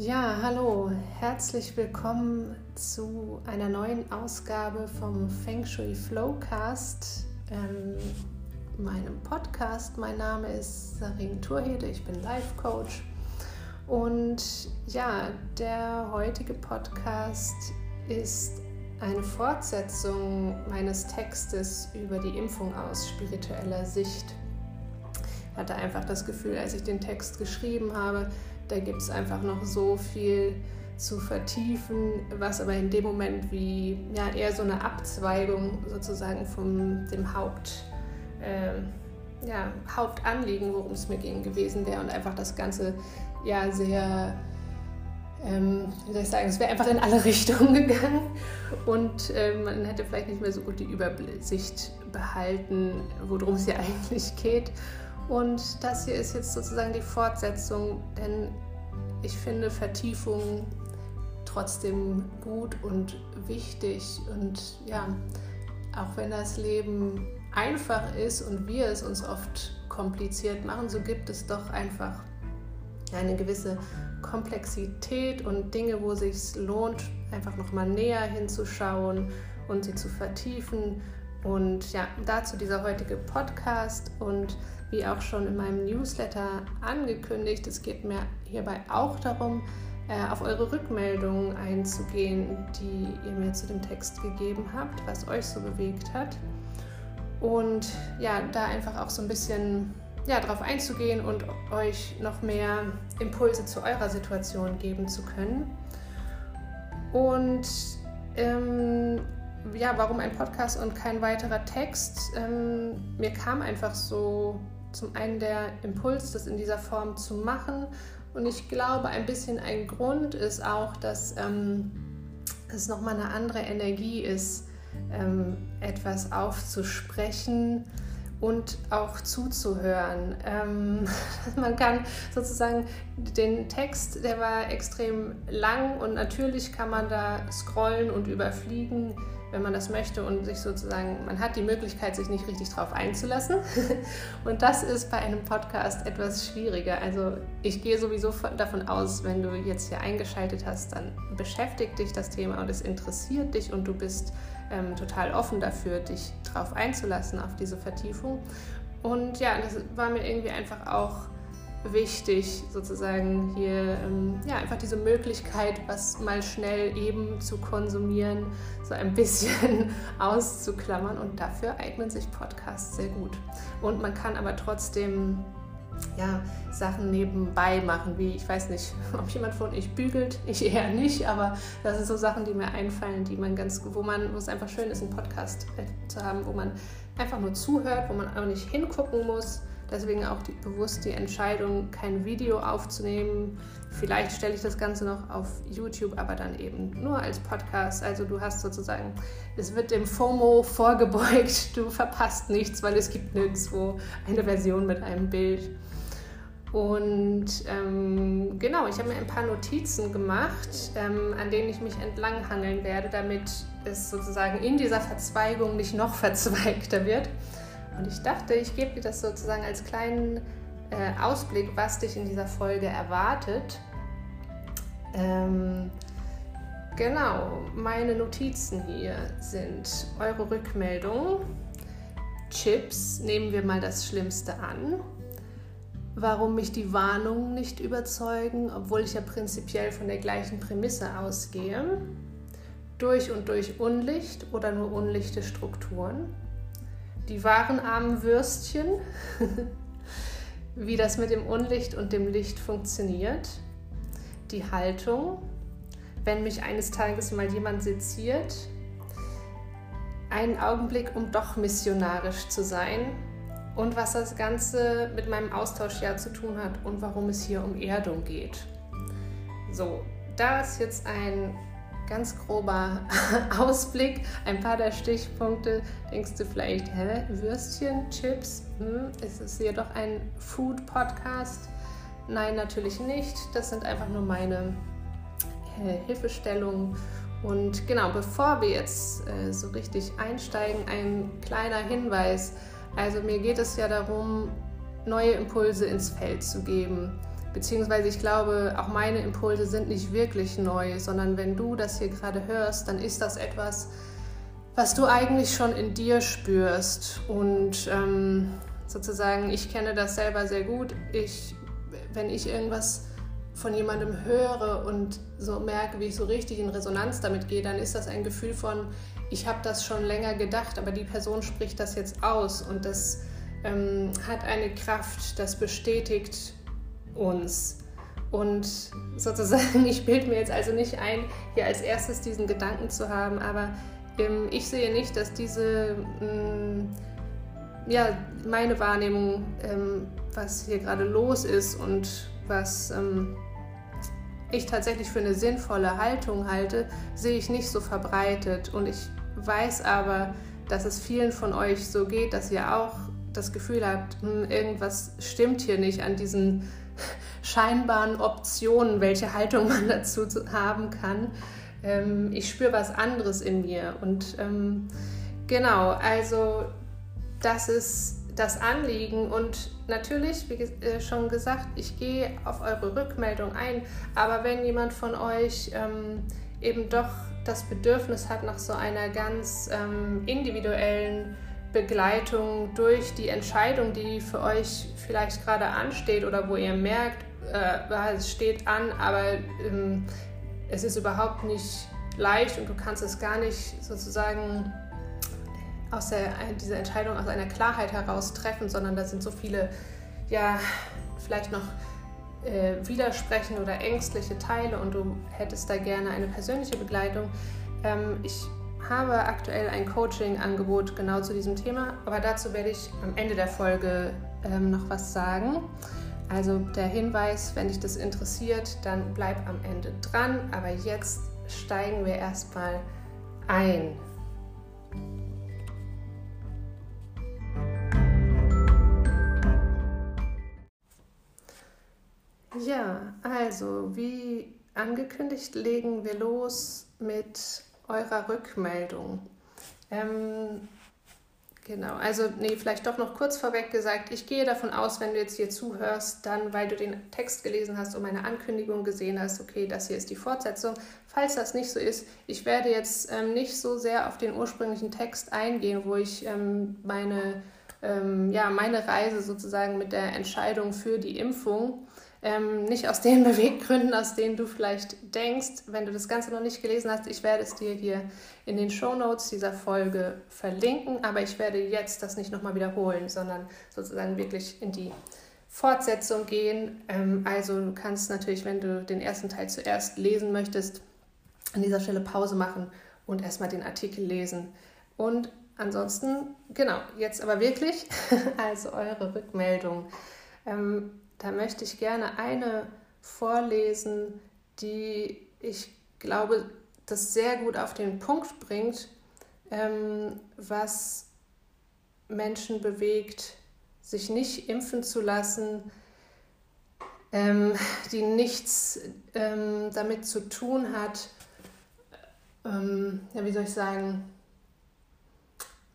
Ja, hallo, herzlich willkommen zu einer neuen Ausgabe vom Feng Shui Flowcast, ähm, meinem Podcast. Mein Name ist Sarin Turhede, ich bin Life Coach. Und ja, der heutige Podcast ist eine Fortsetzung meines Textes über die Impfung aus spiritueller Sicht. Ich hatte einfach das Gefühl, als ich den Text geschrieben habe, da gibt es einfach noch so viel zu vertiefen, was aber in dem Moment wie ja, eher so eine Abzweigung sozusagen von dem Haupt, äh, ja, Hauptanliegen, worum es mir ging, gewesen wäre und einfach das Ganze ja sehr, ähm, wie soll ich sagen, es wäre einfach in alle Richtungen gegangen und äh, man hätte vielleicht nicht mehr so gut die Übersicht behalten, worum es hier eigentlich geht. Und das hier ist jetzt sozusagen die Fortsetzung, denn ich finde Vertiefung trotzdem gut und wichtig. Und ja, auch wenn das Leben einfach ist und wir es uns oft kompliziert machen, so gibt es doch einfach eine gewisse Komplexität und Dinge, wo es sich lohnt, einfach nochmal näher hinzuschauen und sie zu vertiefen. Und ja, dazu dieser heutige Podcast und wie auch schon in meinem Newsletter angekündigt, es geht mir hierbei auch darum, äh, auf eure Rückmeldungen einzugehen, die ihr mir zu dem Text gegeben habt, was euch so bewegt hat. Und ja, da einfach auch so ein bisschen ja, darauf einzugehen und euch noch mehr Impulse zu eurer Situation geben zu können. Und ähm, ja, warum ein Podcast und kein weiterer Text? Ähm, mir kam einfach so zum einen der Impuls, das in dieser Form zu machen. Und ich glaube, ein bisschen ein Grund ist auch, dass ähm, es nochmal eine andere Energie ist, ähm, etwas aufzusprechen und auch zuzuhören. Ähm, man kann sozusagen den Text, der war extrem lang und natürlich kann man da scrollen und überfliegen wenn man das möchte und sich sozusagen, man hat die Möglichkeit, sich nicht richtig drauf einzulassen. Und das ist bei einem Podcast etwas schwieriger. Also ich gehe sowieso davon aus, wenn du jetzt hier eingeschaltet hast, dann beschäftigt dich das Thema und es interessiert dich und du bist ähm, total offen dafür, dich drauf einzulassen, auf diese Vertiefung. Und ja, das war mir irgendwie einfach auch wichtig, sozusagen hier ähm, ja, einfach diese Möglichkeit, was mal schnell eben zu konsumieren, so ein bisschen auszuklammern. Und dafür eignen sich Podcasts sehr gut. Und man kann aber trotzdem ja, Sachen nebenbei machen, wie ich weiß nicht, ob jemand von euch bügelt, ich eher nicht, aber das sind so Sachen, die mir einfallen, die man ganz, wo man, wo es einfach schön ist, einen Podcast äh, zu haben, wo man einfach nur zuhört, wo man auch nicht hingucken muss, Deswegen auch die, bewusst die Entscheidung, kein Video aufzunehmen. Vielleicht stelle ich das Ganze noch auf YouTube, aber dann eben nur als Podcast. Also du hast sozusagen, es wird dem FOMO vorgebeugt. Du verpasst nichts, weil es gibt nirgendwo eine Version mit einem Bild. Und ähm, genau, ich habe mir ein paar Notizen gemacht, ähm, an denen ich mich entlanghangeln werde, damit es sozusagen in dieser Verzweigung nicht noch verzweigter wird. Und ich dachte, ich gebe dir das sozusagen als kleinen äh, Ausblick, was dich in dieser Folge erwartet. Ähm, genau, meine Notizen hier sind eure Rückmeldung. Chips, nehmen wir mal das Schlimmste an. Warum mich die Warnungen nicht überzeugen, obwohl ich ja prinzipiell von der gleichen Prämisse ausgehe. Durch und durch Unlicht oder nur unlichte Strukturen die wahren armen Würstchen, wie das mit dem Unlicht und dem Licht funktioniert, die Haltung, wenn mich eines Tages mal jemand seziert, einen Augenblick, um doch missionarisch zu sein und was das Ganze mit meinem Austauschjahr zu tun hat und warum es hier um Erdung geht. So, da ist jetzt ein ganz grober Ausblick, ein paar der Stichpunkte. Denkst du vielleicht, hä, Würstchen, Chips? Hm, ist es hier doch ein Food-Podcast? Nein, natürlich nicht. Das sind einfach nur meine äh, Hilfestellungen. Und genau, bevor wir jetzt äh, so richtig einsteigen, ein kleiner Hinweis. Also mir geht es ja darum, neue Impulse ins Feld zu geben beziehungsweise ich glaube, auch meine Impulse sind nicht wirklich neu, sondern wenn du das hier gerade hörst, dann ist das etwas, was du eigentlich schon in dir spürst. Und ähm, sozusagen, ich kenne das selber sehr gut. Ich, wenn ich irgendwas von jemandem höre und so merke, wie ich so richtig in Resonanz damit gehe, dann ist das ein Gefühl von, ich habe das schon länger gedacht, aber die Person spricht das jetzt aus und das ähm, hat eine Kraft, das bestätigt uns. Und sozusagen, ich bilde mir jetzt also nicht ein, hier als erstes diesen Gedanken zu haben, aber ähm, ich sehe nicht, dass diese, ähm, ja, meine Wahrnehmung, ähm, was hier gerade los ist und was ähm, ich tatsächlich für eine sinnvolle Haltung halte, sehe ich nicht so verbreitet. Und ich weiß aber, dass es vielen von euch so geht, dass ihr auch das Gefühl habt, hm, irgendwas stimmt hier nicht an diesen scheinbaren Optionen, welche Haltung man dazu haben kann. Ähm, ich spüre was anderes in mir. Und ähm, genau, also das ist das Anliegen und natürlich, wie äh, schon gesagt, ich gehe auf eure Rückmeldung ein, aber wenn jemand von euch ähm, eben doch das Bedürfnis hat nach so einer ganz ähm, individuellen Begleitung durch die Entscheidung, die für euch vielleicht gerade ansteht oder wo ihr merkt, äh, es steht an, aber ähm, es ist überhaupt nicht leicht und du kannst es gar nicht sozusagen aus der, diese Entscheidung aus einer Klarheit heraus treffen, sondern da sind so viele, ja, vielleicht noch äh, widersprechende oder ängstliche Teile und du hättest da gerne eine persönliche Begleitung. Ähm, ich habe aktuell ein Coaching-Angebot genau zu diesem Thema, aber dazu werde ich am Ende der Folge ähm, noch was sagen. Also der Hinweis, wenn dich das interessiert, dann bleib am Ende dran. Aber jetzt steigen wir erstmal ein. Ja, also wie angekündigt, legen wir los mit eurer Rückmeldung. Ähm, genau, also nee, vielleicht doch noch kurz vorweg gesagt, ich gehe davon aus, wenn du jetzt hier zuhörst, dann, weil du den Text gelesen hast und meine Ankündigung gesehen hast, okay, das hier ist die Fortsetzung. Falls das nicht so ist, ich werde jetzt ähm, nicht so sehr auf den ursprünglichen Text eingehen, wo ich ähm, meine, ähm, ja, meine Reise sozusagen mit der Entscheidung für die Impfung ähm, nicht aus den Beweggründen, aus denen du vielleicht denkst, wenn du das Ganze noch nicht gelesen hast. Ich werde es dir hier in den Show Notes dieser Folge verlinken, aber ich werde jetzt das nicht nochmal wiederholen, sondern sozusagen wirklich in die Fortsetzung gehen. Ähm, also du kannst natürlich, wenn du den ersten Teil zuerst lesen möchtest, an dieser Stelle Pause machen und erstmal den Artikel lesen. Und ansonsten, genau, jetzt aber wirklich, also eure Rückmeldung. Ähm, da möchte ich gerne eine vorlesen, die ich glaube, das sehr gut auf den Punkt bringt, ähm, was Menschen bewegt, sich nicht impfen zu lassen, ähm, die nichts ähm, damit zu tun hat, ähm, ja, wie soll ich sagen,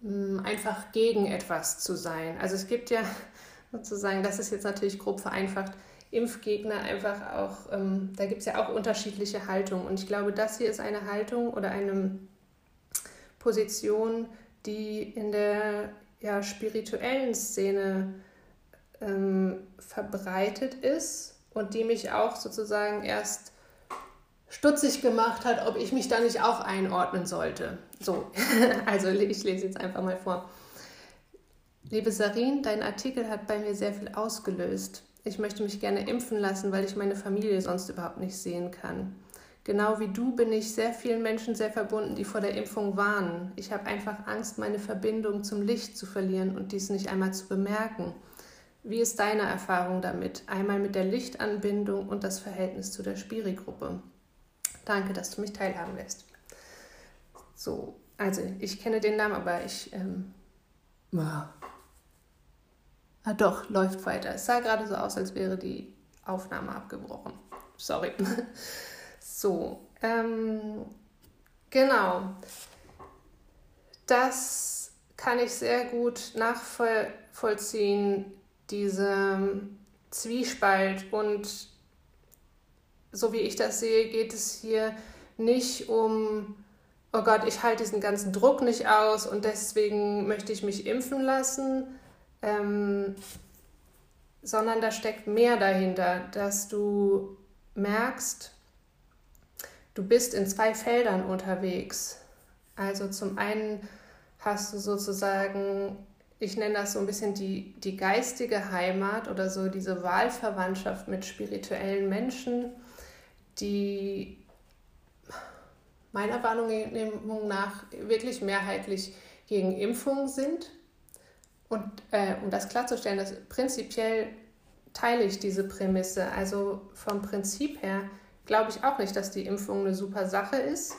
ähm, einfach gegen etwas zu sein. Also es gibt ja sozusagen, das ist jetzt natürlich grob vereinfacht, Impfgegner einfach auch, ähm, da gibt es ja auch unterschiedliche Haltungen. Und ich glaube, das hier ist eine Haltung oder eine Position, die in der ja, spirituellen Szene ähm, verbreitet ist und die mich auch sozusagen erst stutzig gemacht hat, ob ich mich da nicht auch einordnen sollte. So, also ich lese jetzt einfach mal vor. Liebe Sarin, dein Artikel hat bei mir sehr viel ausgelöst. Ich möchte mich gerne impfen lassen, weil ich meine Familie sonst überhaupt nicht sehen kann. Genau wie du bin ich sehr vielen Menschen sehr verbunden, die vor der Impfung warnen. Ich habe einfach Angst, meine Verbindung zum Licht zu verlieren und dies nicht einmal zu bemerken. Wie ist deine Erfahrung damit? Einmal mit der Lichtanbindung und das Verhältnis zu der Spiri-Gruppe. Danke, dass du mich teilhaben lässt. So, also ich kenne den Namen, aber ich ähm, Ah, doch, läuft weiter. Es sah gerade so aus, als wäre die Aufnahme abgebrochen. Sorry. So, ähm, genau. Das kann ich sehr gut nachvollziehen, diese Zwiespalt und so wie ich das sehe, geht es hier nicht um, oh Gott, ich halte diesen ganzen Druck nicht aus und deswegen möchte ich mich impfen lassen, ähm, sondern da steckt mehr dahinter, dass du merkst, du bist in zwei Feldern unterwegs. Also zum einen hast du sozusagen, ich nenne das so ein bisschen die, die geistige Heimat oder so diese Wahlverwandtschaft mit spirituellen Menschen, die meiner Wahrnehmung nach wirklich mehrheitlich gegen Impfungen sind. Und äh, um das klarzustellen, dass prinzipiell teile ich diese Prämisse. Also vom Prinzip her glaube ich auch nicht, dass die Impfung eine super Sache ist.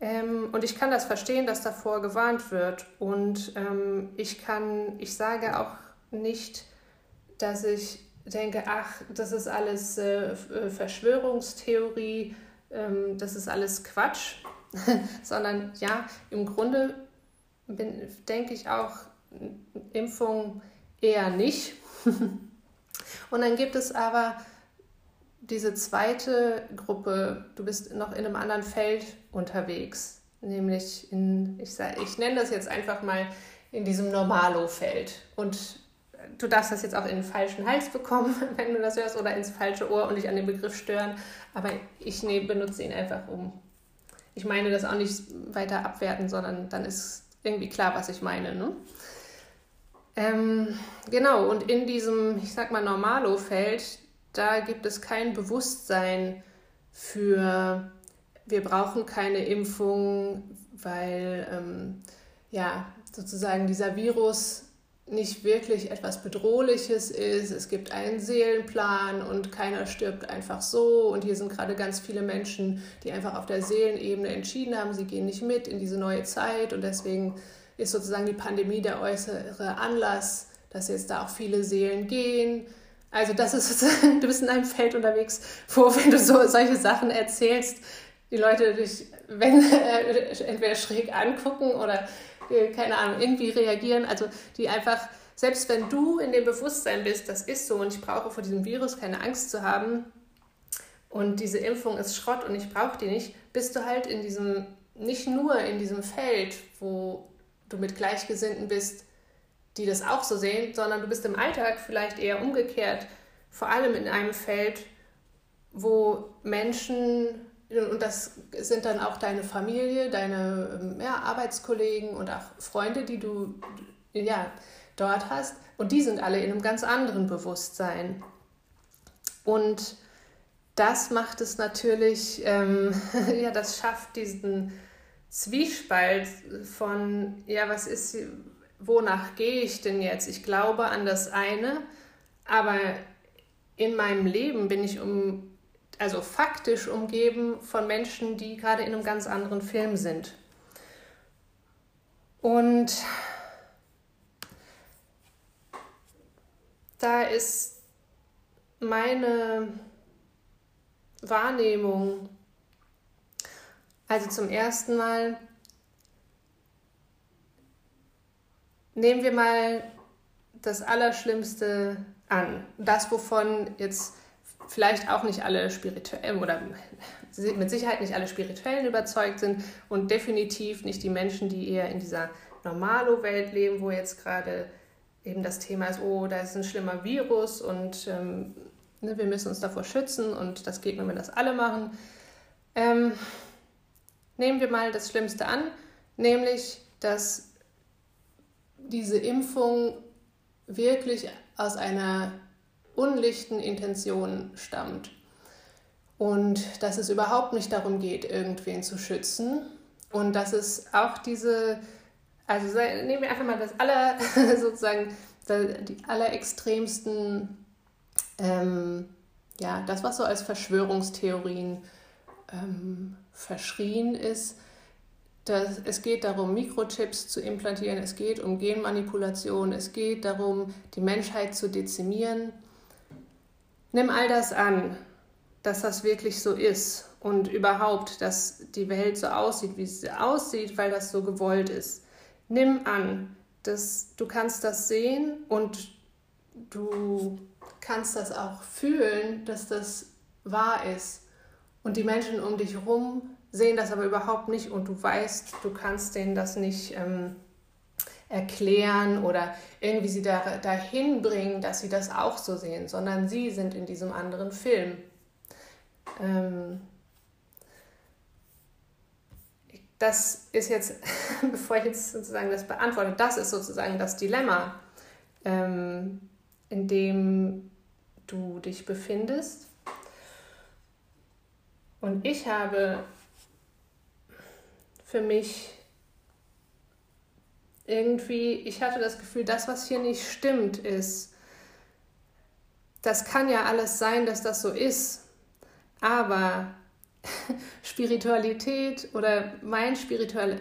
Ähm, und ich kann das verstehen, dass davor gewarnt wird. Und ähm, ich kann, ich sage auch nicht, dass ich denke, ach, das ist alles äh, äh Verschwörungstheorie, ähm, das ist alles Quatsch, sondern ja, im Grunde bin, denke ich auch, Impfung eher nicht. Und dann gibt es aber diese zweite Gruppe, du bist noch in einem anderen Feld unterwegs, nämlich in, ich, sag, ich nenne das jetzt einfach mal in diesem Normalo-Feld. Und du darfst das jetzt auch in den falschen Hals bekommen, wenn du das hörst, oder ins falsche Ohr und dich an den Begriff stören. Aber ich nee, benutze ihn einfach um. Ich meine das auch nicht weiter abwerten, sondern dann ist irgendwie klar, was ich meine. Ne? Ähm, genau, und in diesem, ich sag mal, Normalo-Feld, da gibt es kein Bewusstsein für, wir brauchen keine Impfung, weil ähm, ja sozusagen dieser Virus nicht wirklich etwas Bedrohliches ist. Es gibt einen Seelenplan und keiner stirbt einfach so. Und hier sind gerade ganz viele Menschen, die einfach auf der Seelenebene entschieden haben, sie gehen nicht mit in diese neue Zeit. Und deswegen ist sozusagen die Pandemie der äußere Anlass, dass jetzt da auch viele Seelen gehen. Also das ist sozusagen, du bist in einem Feld unterwegs, wo, wenn du so solche Sachen erzählst, die Leute dich wenn, äh, entweder schräg angucken oder äh, keine Ahnung, irgendwie reagieren. Also die einfach, selbst wenn du in dem Bewusstsein bist, das ist so und ich brauche vor diesem Virus keine Angst zu haben und diese Impfung ist Schrott und ich brauche die nicht, bist du halt in diesem, nicht nur in diesem Feld, wo du mit Gleichgesinnten bist, die das auch so sehen, sondern du bist im Alltag vielleicht eher umgekehrt, vor allem in einem Feld, wo Menschen, und das sind dann auch deine Familie, deine ja, Arbeitskollegen und auch Freunde, die du ja, dort hast, und die sind alle in einem ganz anderen Bewusstsein. Und das macht es natürlich, ähm, ja, das schafft diesen Zwiespalt von, ja, was ist, wonach gehe ich denn jetzt? Ich glaube an das eine, aber in meinem Leben bin ich um, also faktisch umgeben von Menschen, die gerade in einem ganz anderen Film sind. Und da ist meine Wahrnehmung, also zum ersten Mal, nehmen wir mal das Allerschlimmste an. Das, wovon jetzt vielleicht auch nicht alle spirituellen oder mit Sicherheit nicht alle spirituellen überzeugt sind und definitiv nicht die Menschen, die eher in dieser Normalo-Welt leben, wo jetzt gerade eben das Thema ist, oh, da ist ein schlimmer Virus und ähm, ne, wir müssen uns davor schützen und das geht nur, wenn das alle machen. Ähm, nehmen wir mal das Schlimmste an, nämlich, dass diese Impfung wirklich aus einer unlichten Intention stammt. Und dass es überhaupt nicht darum geht, irgendwen zu schützen. Und dass es auch diese, also nehmen wir einfach mal das aller, sozusagen, die allerextremsten, ähm, ja, das, was so als Verschwörungstheorien ähm, verschrien ist, das, es geht darum, Mikrochips zu implantieren, es geht um Genmanipulation, es geht darum, die Menschheit zu dezimieren. Nimm all das an, dass das wirklich so ist und überhaupt, dass die Welt so aussieht, wie sie aussieht, weil das so gewollt ist. Nimm an, dass du kannst das sehen und du kannst das auch fühlen, dass das wahr ist. Und die Menschen um dich herum sehen das aber überhaupt nicht und du weißt, du kannst denen das nicht ähm, erklären oder irgendwie sie da, dahin bringen, dass sie das auch so sehen, sondern sie sind in diesem anderen Film. Ähm, das ist jetzt, bevor ich jetzt sozusagen das beantworte, das ist sozusagen das Dilemma, ähm, in dem du dich befindest. Und ich habe für mich irgendwie, ich hatte das Gefühl, das, was hier nicht stimmt, ist, das kann ja alles sein, dass das so ist, aber Spiritualität oder mein spirituell,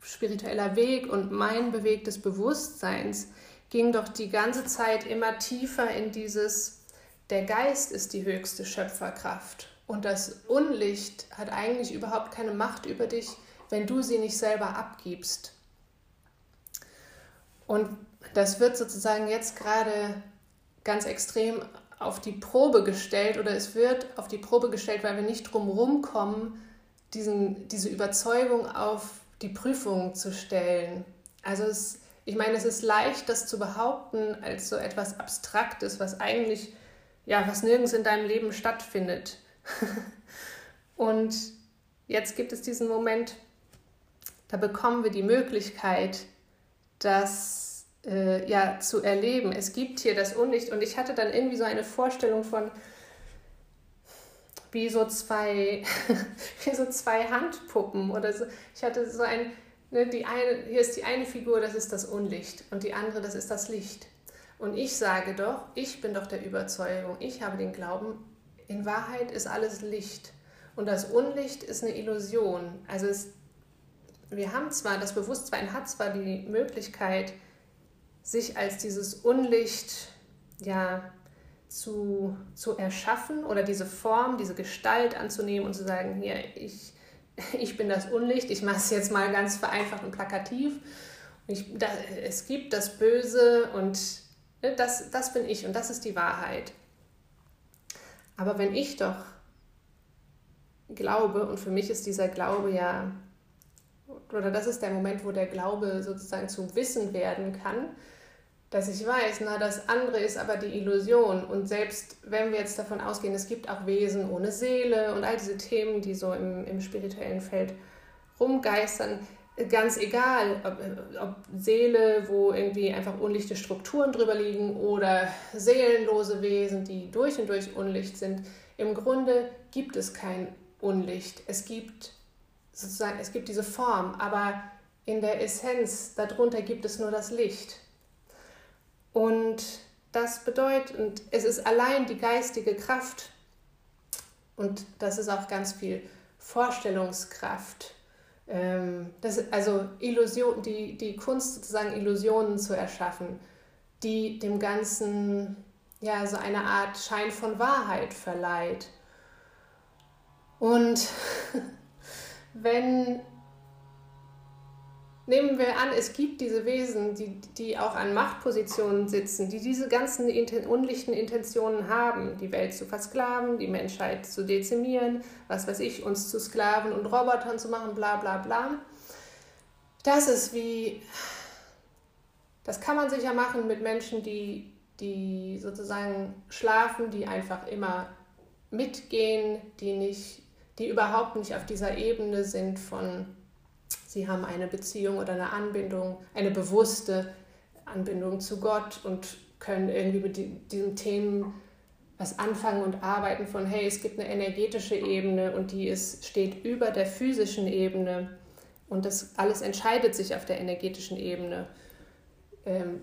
spiritueller Weg und mein Beweg des Bewusstseins ging doch die ganze Zeit immer tiefer in dieses, der Geist ist die höchste Schöpferkraft und das Unlicht hat eigentlich überhaupt keine Macht über dich, wenn du sie nicht selber abgibst. Und das wird sozusagen jetzt gerade ganz extrem auf die Probe gestellt oder es wird auf die Probe gestellt, weil wir nicht drumherum kommen, diesen, diese Überzeugung auf die Prüfung zu stellen. Also es, ich meine, es ist leicht, das zu behaupten als so etwas Abstraktes, was eigentlich, ja, was nirgends in deinem Leben stattfindet. Und jetzt gibt es diesen Moment, da bekommen wir die Möglichkeit, das äh, ja zu erleben. Es gibt hier das Unlicht und ich hatte dann irgendwie so eine Vorstellung von wie so zwei wie so zwei Handpuppen oder so. Ich hatte so ein ne, die eine hier ist die eine Figur, das ist das Unlicht und die andere, das ist das Licht. Und ich sage doch, ich bin doch der Überzeugung, ich habe den Glauben, in Wahrheit ist alles Licht und das Unlicht ist eine Illusion. Also es wir haben zwar, das Bewusstsein hat zwar die Möglichkeit, sich als dieses Unlicht ja, zu, zu erschaffen oder diese Form, diese Gestalt anzunehmen und zu sagen, hier, ich, ich bin das Unlicht, ich mache es jetzt mal ganz vereinfacht und plakativ. Ich, da, es gibt das Böse und ne, das, das bin ich und das ist die Wahrheit. Aber wenn ich doch glaube, und für mich ist dieser Glaube ja oder das ist der Moment, wo der Glaube sozusagen zum Wissen werden kann, dass ich weiß, na, das andere ist aber die Illusion. Und selbst wenn wir jetzt davon ausgehen, es gibt auch Wesen ohne Seele und all diese Themen, die so im, im spirituellen Feld rumgeistern, ganz egal, ob, ob, Seele, wo irgendwie einfach unlichte Strukturen drüber liegen oder seelenlose Wesen, die durch und durch Unlicht sind. Im Grunde gibt es kein Unlicht. Es gibt sozusagen, es gibt diese Form, aber in der Essenz darunter gibt es nur das Licht. Und das bedeutet, es ist allein die geistige Kraft und das ist auch ganz viel Vorstellungskraft. Ähm, das, also Illusion, die, die Kunst sozusagen Illusionen zu erschaffen, die dem Ganzen ja so eine Art Schein von Wahrheit verleiht. Und wenn, nehmen wir an, es gibt diese Wesen, die, die auch an Machtpositionen sitzen, die diese ganzen unlichten Intentionen haben, die Welt zu versklaven, die Menschheit zu dezimieren, was weiß ich, uns zu Sklaven und Robotern zu machen, bla bla bla. Das ist wie, das kann man sicher machen mit Menschen, die, die sozusagen schlafen, die einfach immer mitgehen, die nicht die überhaupt nicht auf dieser Ebene sind von, sie haben eine Beziehung oder eine Anbindung, eine bewusste Anbindung zu Gott und können irgendwie mit diesen Themen was anfangen und arbeiten von, hey, es gibt eine energetische Ebene und die ist, steht über der physischen Ebene und das alles entscheidet sich auf der energetischen Ebene. Ähm,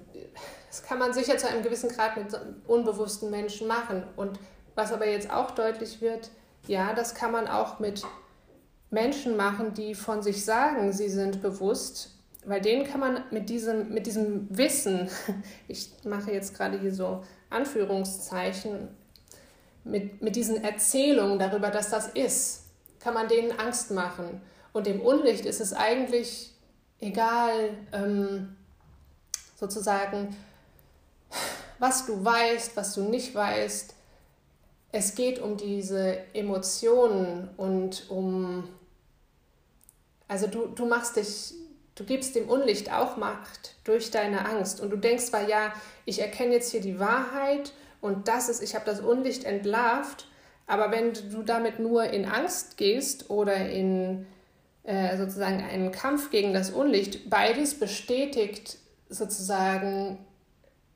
das kann man sicher zu einem gewissen Grad mit unbewussten Menschen machen. Und was aber jetzt auch deutlich wird, ja, das kann man auch mit Menschen machen, die von sich sagen, sie sind bewusst, weil denen kann man mit diesem, mit diesem Wissen, ich mache jetzt gerade hier so Anführungszeichen, mit, mit diesen Erzählungen darüber, dass das ist, kann man denen Angst machen. Und dem Unlicht ist es eigentlich egal, ähm, sozusagen, was du weißt, was du nicht weißt. Es geht um diese Emotionen und um, also du, du machst dich, du gibst dem Unlicht auch Macht durch deine Angst. Und du denkst zwar, ja, ich erkenne jetzt hier die Wahrheit und das ist, ich habe das Unlicht entlarvt, aber wenn du damit nur in Angst gehst oder in äh, sozusagen einen Kampf gegen das Unlicht, beides bestätigt sozusagen,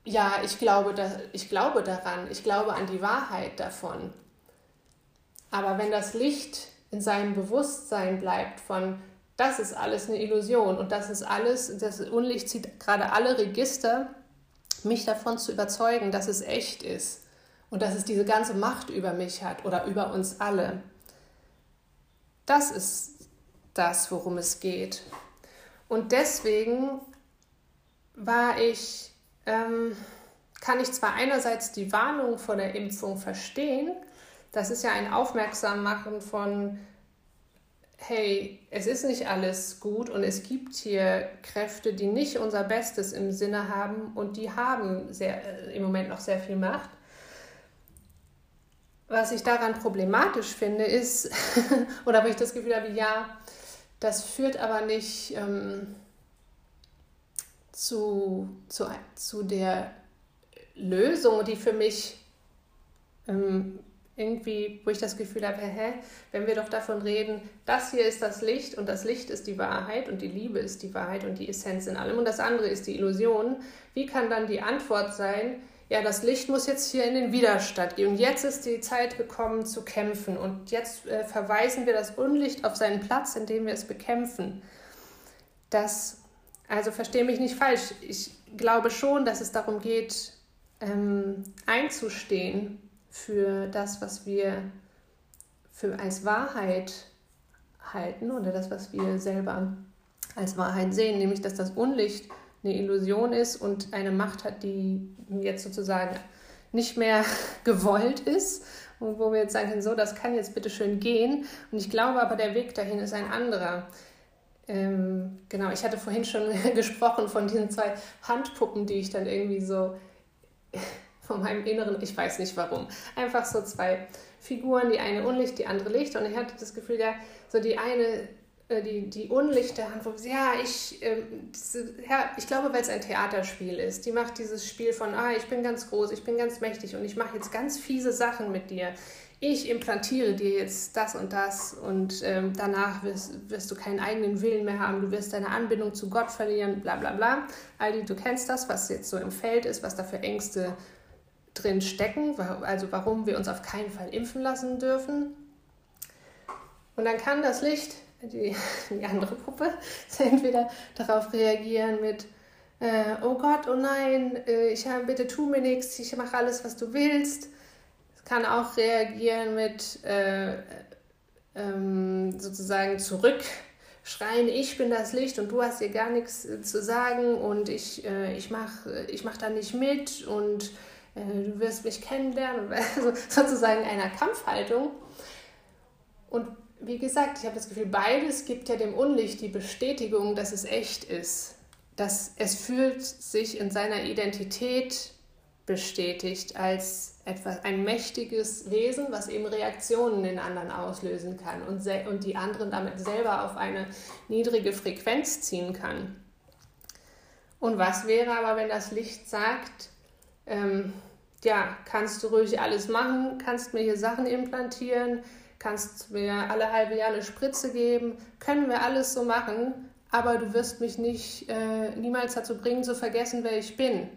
ja, ich glaube, da, ich glaube daran, ich glaube an die Wahrheit davon. Aber wenn das Licht in seinem Bewusstsein bleibt von, das ist alles eine Illusion und das ist alles, das Unlicht zieht gerade alle Register, mich davon zu überzeugen, dass es echt ist und dass es diese ganze Macht über mich hat oder über uns alle. Das ist das, worum es geht. Und deswegen war ich, ähm, kann ich zwar einerseits die Warnung vor der Impfung verstehen, das ist ja ein Aufmerksammachen von, hey, es ist nicht alles gut und es gibt hier Kräfte, die nicht unser Bestes im Sinne haben und die haben sehr, äh, im Moment noch sehr viel Macht. Was ich daran problematisch finde, ist, oder wo ich das Gefühl habe, ja, das führt aber nicht ähm, zu, zu, zu der Lösung, die für mich ähm, irgendwie, wo ich das Gefühl habe, hä, wenn wir doch davon reden, das hier ist das Licht und das Licht ist die Wahrheit und die Liebe ist die Wahrheit und die Essenz in allem und das andere ist die Illusion, wie kann dann die Antwort sein, ja, das Licht muss jetzt hier in den Widerstand gehen. Und jetzt ist die Zeit gekommen zu kämpfen. Und jetzt äh, verweisen wir das Unlicht auf seinen Platz, indem wir es bekämpfen. Das, also verstehe mich nicht falsch. Ich glaube schon, dass es darum geht, ähm, einzustehen für das, was wir für als Wahrheit halten oder das, was wir selber als Wahrheit sehen, nämlich dass das Unlicht eine Illusion ist und eine Macht hat, die jetzt sozusagen nicht mehr gewollt ist und wo wir jetzt sagen so, das kann jetzt bitte schön gehen. Und ich glaube aber, der Weg dahin ist ein anderer. Ähm, genau, ich hatte vorhin schon gesprochen von diesen zwei Handpuppen, die ich dann irgendwie so von meinem Inneren, ich weiß nicht warum, einfach so zwei Figuren, die eine Unlicht, die andere Licht. Und ich hatte das Gefühl, ja, so die eine äh, die, die unlichte Hand, ja, ich, äh, ja, ich glaube, weil es ein Theaterspiel ist. Die macht dieses Spiel von, ah, ich bin ganz groß, ich bin ganz mächtig und ich mache jetzt ganz fiese Sachen mit dir. Ich implantiere dir jetzt das und das und ähm, danach wirst, wirst, du keinen eigenen Willen mehr haben, du wirst deine Anbindung zu Gott verlieren, bla bla bla. Aldi, du kennst das, was jetzt so im Feld ist, was da für Ängste drin stecken, also warum wir uns auf keinen Fall impfen lassen dürfen. Und dann kann das Licht die, die andere Puppe, entweder darauf reagieren mit, äh, oh Gott, oh nein, äh, ich bitte tu mir nichts, ich mache alles, was du willst. Kann auch reagieren mit äh, ähm, sozusagen zurückschreien, ich bin das Licht und du hast hier gar nichts äh, zu sagen und ich, äh, ich mache ich mach da nicht mit und äh, du wirst mich kennenlernen. Also sozusagen einer Kampfhaltung. Und wie gesagt, ich habe das Gefühl, beides gibt ja dem Unlicht die Bestätigung, dass es echt ist. Dass es fühlt sich in seiner Identität bestätigt als etwas, ein mächtiges Wesen, was eben Reaktionen in anderen auslösen kann und, und die anderen damit selber auf eine niedrige Frequenz ziehen kann. Und was wäre aber, wenn das Licht sagt, ähm, ja, kannst du ruhig alles machen, kannst mir hier Sachen implantieren, kannst mir alle halbe Jahr eine Spritze geben, können wir alles so machen, aber du wirst mich nicht äh, niemals dazu bringen, zu vergessen, wer ich bin.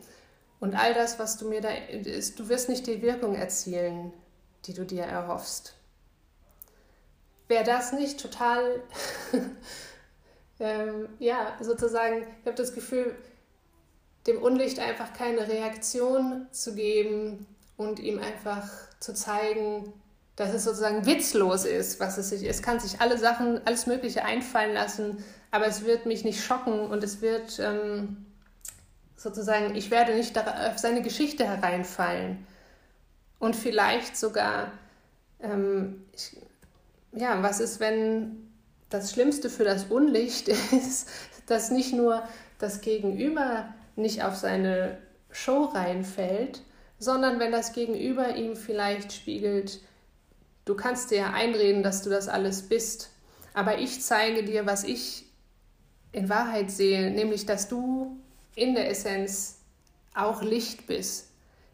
Und all das, was du mir da ist, du wirst nicht die Wirkung erzielen, die du dir erhoffst. Wäre das nicht total, ähm, ja, sozusagen, ich habe das Gefühl, dem Unlicht einfach keine Reaktion zu geben und ihm einfach zu zeigen, dass es sozusagen witzlos ist, was es sich ist. Es kann sich alle Sachen, alles Mögliche einfallen lassen, aber es wird mich nicht schocken und es wird ähm, sozusagen, ich werde nicht auf seine Geschichte hereinfallen. Und vielleicht sogar, ähm, ich, ja, was ist, wenn das Schlimmste für das Unlicht ist, dass nicht nur das Gegenüber nicht auf seine Show reinfällt, sondern wenn das Gegenüber ihm vielleicht spiegelt, du kannst dir ja einreden, dass du das alles bist, aber ich zeige dir, was ich in Wahrheit sehe, nämlich dass du in der Essenz auch Licht bist.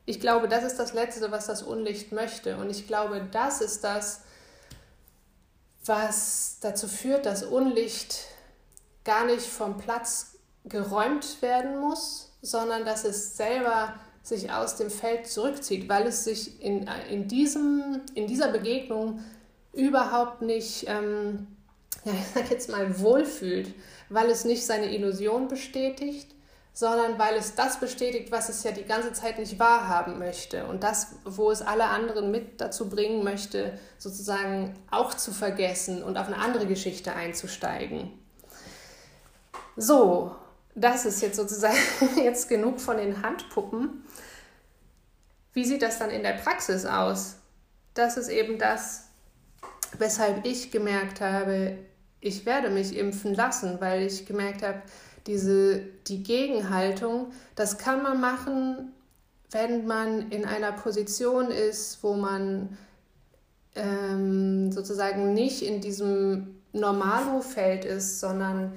Ich glaube, das ist das Letzte, was das Unlicht möchte. Und ich glaube, das ist das, was dazu führt, dass Unlicht gar nicht vom Platz geräumt werden muss, sondern dass es selber sich aus dem Feld zurückzieht, weil es sich in, in, diesem, in dieser Begegnung überhaupt nicht, ähm, ja, ich sag jetzt mal, wohlfühlt, weil es nicht seine Illusion bestätigt, sondern weil es das bestätigt, was es ja die ganze Zeit nicht wahrhaben möchte und das, wo es alle anderen mit dazu bringen möchte, sozusagen auch zu vergessen und auf eine andere Geschichte einzusteigen. So, das ist jetzt sozusagen jetzt genug von den Handpuppen. Wie sieht das dann in der Praxis aus? Das ist eben das, weshalb ich gemerkt habe, ich werde mich impfen lassen, weil ich gemerkt habe, diese, die Gegenhaltung, das kann man machen, wenn man in einer Position ist, wo man ähm, sozusagen nicht in diesem Normalo-Feld ist, sondern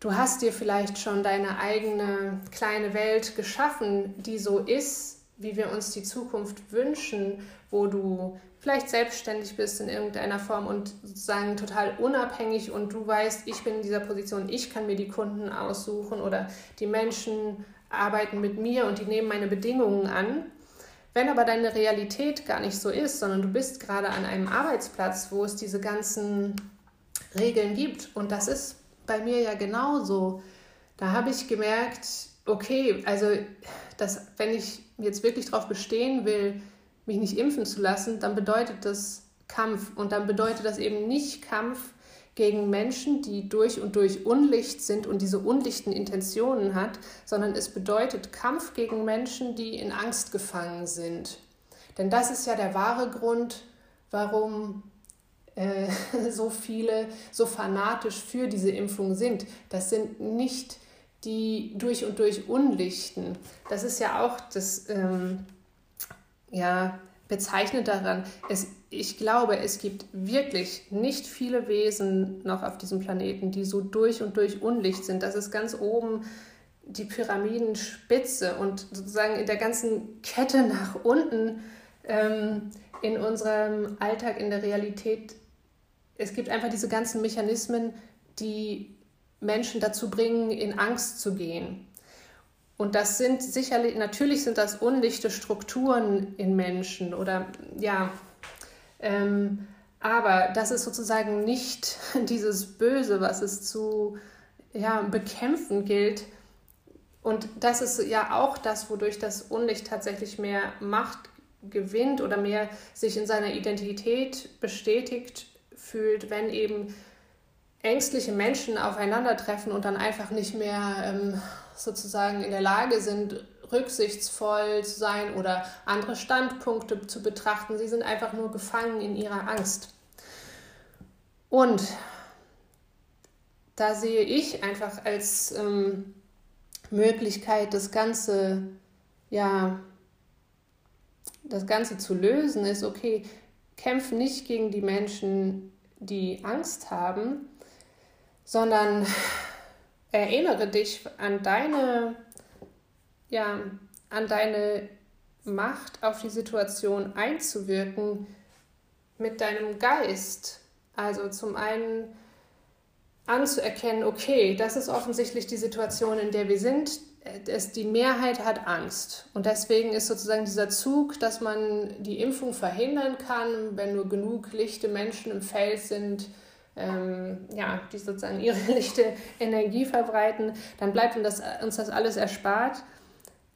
du hast dir vielleicht schon deine eigene kleine Welt geschaffen, die so ist, wie wir uns die Zukunft wünschen, wo du vielleicht selbstständig bist in irgendeiner Form und sozusagen total unabhängig und du weißt, ich bin in dieser Position, ich kann mir die Kunden aussuchen oder die Menschen arbeiten mit mir und die nehmen meine Bedingungen an. Wenn aber deine Realität gar nicht so ist, sondern du bist gerade an einem Arbeitsplatz, wo es diese ganzen Regeln gibt und das ist bei mir ja genauso, da habe ich gemerkt, okay, also dass, wenn ich jetzt wirklich darauf bestehen will, mich nicht impfen zu lassen, dann bedeutet das Kampf. Und dann bedeutet das eben nicht Kampf gegen Menschen, die durch und durch unlicht sind und diese unlichten Intentionen hat, sondern es bedeutet Kampf gegen Menschen, die in Angst gefangen sind. Denn das ist ja der wahre Grund, warum äh, so viele so fanatisch für diese Impfung sind. Das sind nicht die durch und durch Unlichten. Das ist ja auch das ähm, ja, bezeichnet daran. Es, ich glaube, es gibt wirklich nicht viele Wesen noch auf diesem Planeten, die so durch und durch Unlicht sind. Das ist ganz oben die Pyramidenspitze und sozusagen in der ganzen Kette nach unten ähm, in unserem Alltag, in der Realität. Es gibt einfach diese ganzen Mechanismen, die Menschen dazu bringen, in Angst zu gehen. Und das sind sicherlich, natürlich sind das unlichte Strukturen in Menschen oder ja, ähm, aber das ist sozusagen nicht dieses Böse, was es zu ja, bekämpfen gilt. Und das ist ja auch das, wodurch das Unlicht tatsächlich mehr Macht gewinnt oder mehr sich in seiner Identität bestätigt fühlt, wenn eben ängstliche Menschen aufeinandertreffen und dann einfach nicht mehr ähm, sozusagen in der Lage sind, rücksichtsvoll zu sein oder andere Standpunkte zu betrachten. Sie sind einfach nur gefangen in ihrer Angst. Und da sehe ich einfach als ähm, Möglichkeit, das Ganze, ja, das Ganze zu lösen, ist, okay, kämpf nicht gegen die Menschen, die Angst haben, sondern erinnere dich an deine, ja, an deine Macht auf die Situation einzuwirken mit deinem Geist. Also zum einen anzuerkennen, okay, das ist offensichtlich die Situation, in der wir sind. Es, die Mehrheit hat Angst. Und deswegen ist sozusagen dieser Zug, dass man die Impfung verhindern kann, wenn nur genug lichte Menschen im Feld sind, ähm, ja, die sozusagen ihre lichte Energie verbreiten, dann bleibt uns das, uns das alles erspart,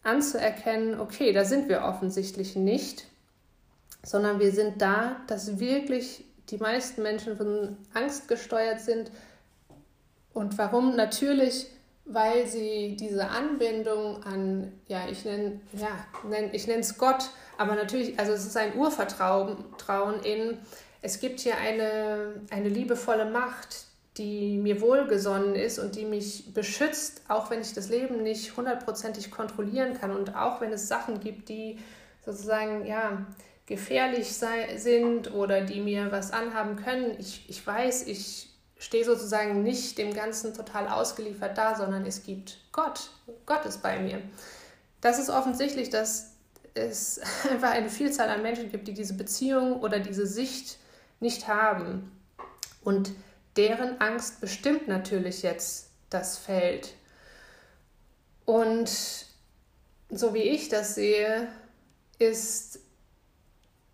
anzuerkennen, okay, da sind wir offensichtlich nicht, sondern wir sind da, dass wirklich die meisten Menschen von Angst gesteuert sind. Und warum? Natürlich, weil sie diese Anbindung an, ja, ich nenne ja, nenn, ich nenne es Gott, aber natürlich, also es ist ein Urvertrauen in, es gibt hier eine, eine liebevolle Macht, die mir wohlgesonnen ist und die mich beschützt, auch wenn ich das Leben nicht hundertprozentig kontrollieren kann und auch wenn es Sachen gibt, die sozusagen ja gefährlich sei, sind oder die mir was anhaben können. Ich, ich weiß, ich stehe sozusagen nicht dem Ganzen total ausgeliefert da, sondern es gibt Gott. Gott ist bei mir. Das ist offensichtlich, dass es einfach eine Vielzahl an Menschen gibt, die diese Beziehung oder diese Sicht nicht haben. Und deren Angst bestimmt natürlich jetzt das Feld. Und so wie ich das sehe, ist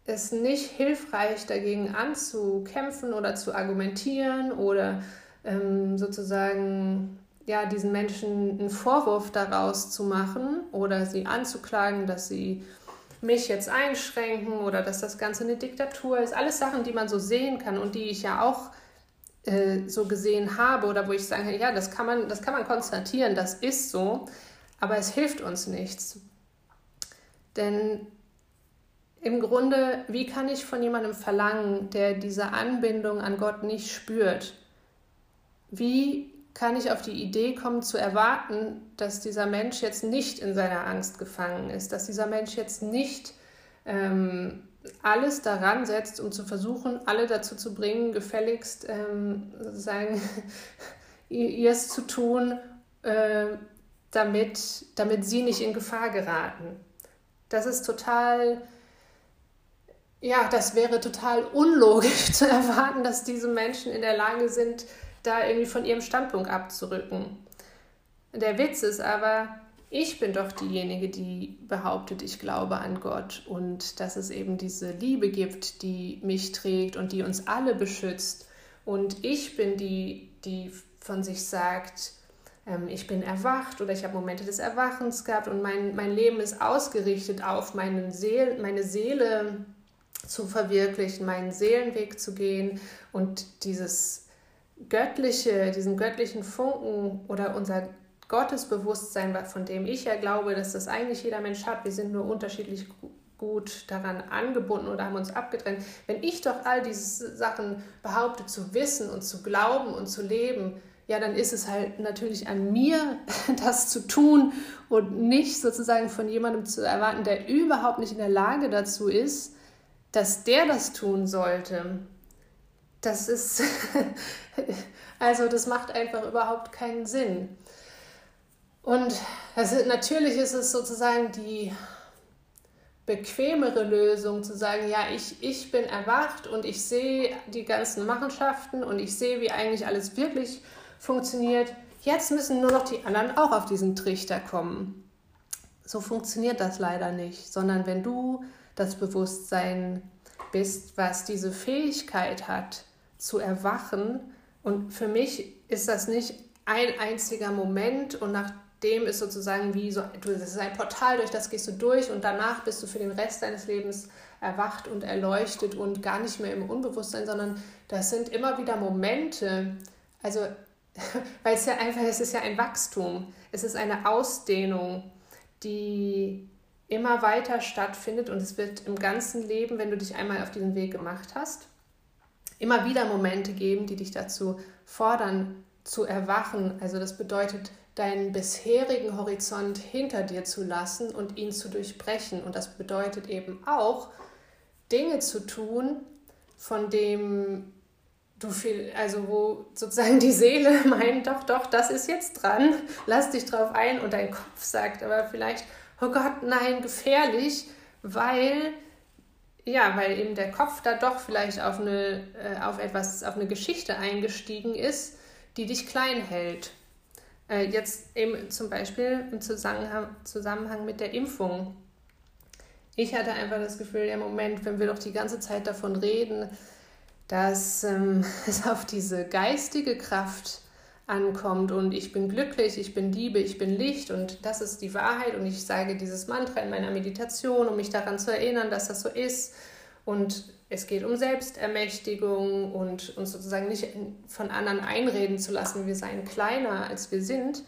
es nicht hilfreich, dagegen anzukämpfen oder zu argumentieren oder ähm, sozusagen ja, diesen Menschen einen Vorwurf daraus zu machen oder sie anzuklagen, dass sie mich jetzt einschränken oder dass das Ganze eine Diktatur ist. Alles Sachen, die man so sehen kann und die ich ja auch äh, so gesehen habe oder wo ich sage, ja, das kann, man, das kann man konstatieren, das ist so, aber es hilft uns nichts. Denn im Grunde, wie kann ich von jemandem verlangen, der diese Anbindung an Gott nicht spürt? Wie kann ich auf die Idee kommen zu erwarten, dass dieser Mensch jetzt nicht in seiner Angst gefangen ist, dass dieser Mensch jetzt nicht ähm, alles daran setzt, um zu versuchen, alle dazu zu bringen, gefälligst ähm, sozusagen ihr es zu tun, äh, damit, damit sie nicht in Gefahr geraten. Das ist total, ja, das wäre total unlogisch zu erwarten, dass diese Menschen in der Lage sind, da irgendwie von ihrem Standpunkt abzurücken. Der Witz ist aber, ich bin doch diejenige, die behauptet, ich glaube an Gott und dass es eben diese Liebe gibt, die mich trägt und die uns alle beschützt. Und ich bin die, die von sich sagt, ähm, ich bin erwacht oder ich habe Momente des Erwachens gehabt und mein, mein Leben ist ausgerichtet auf meinen Seel, meine Seele zu verwirklichen, meinen Seelenweg zu gehen und dieses göttliche, diesen göttlichen Funken oder unser Gottesbewusstsein, von dem ich ja glaube, dass das eigentlich jeder Mensch hat, wir sind nur unterschiedlich gut daran angebunden oder haben uns abgetrennt. Wenn ich doch all diese Sachen behaupte zu wissen und zu glauben und zu leben, ja, dann ist es halt natürlich an mir, das zu tun und nicht sozusagen von jemandem zu erwarten, der überhaupt nicht in der Lage dazu ist, dass der das tun sollte das ist, also das macht einfach überhaupt keinen Sinn. Und ist, natürlich ist es sozusagen die bequemere Lösung zu sagen, ja, ich, ich bin erwacht und ich sehe die ganzen Machenschaften und ich sehe, wie eigentlich alles wirklich funktioniert. Jetzt müssen nur noch die anderen auch auf diesen Trichter kommen. So funktioniert das leider nicht, sondern wenn du das Bewusstsein bist, was diese Fähigkeit hat, zu erwachen. Und für mich ist das nicht ein einziger Moment. Und nach dem ist sozusagen wie so, das ist ein Portal, durch das gehst du durch. Und danach bist du für den Rest deines Lebens erwacht und erleuchtet und gar nicht mehr im Unbewusstsein, sondern das sind immer wieder Momente, also weil es ja einfach, es ist ja ein Wachstum, es ist eine Ausdehnung, die immer weiter stattfindet. Und es wird im ganzen Leben, wenn du dich einmal auf diesen Weg gemacht hast, immer wieder Momente geben, die dich dazu fordern, zu erwachen. Also das bedeutet, deinen bisherigen Horizont hinter dir zu lassen und ihn zu durchbrechen. Und das bedeutet eben auch, Dinge zu tun, von dem du viel, also wo sozusagen die Seele meint, doch, doch, das ist jetzt dran, lass dich drauf ein und dein Kopf sagt aber vielleicht, oh Gott, nein, gefährlich, weil ja, weil eben der Kopf da doch vielleicht auf eine, äh, auf etwas, auf eine Geschichte eingestiegen ist, die dich klein hält. Äh, jetzt eben zum Beispiel im Zusammenhang, Zusammenhang mit der Impfung. Ich hatte einfach das Gefühl, ja, Moment, wenn wir doch die ganze Zeit davon reden, dass ähm, es auf diese geistige Kraft ankommt und ich bin glücklich, ich bin Liebe, ich bin Licht und das ist die Wahrheit und ich sage dieses Mantra in meiner Meditation, um mich daran zu erinnern, dass das so ist und es geht um Selbstermächtigung und uns sozusagen nicht von anderen einreden zu lassen, wir seien kleiner als wir sind.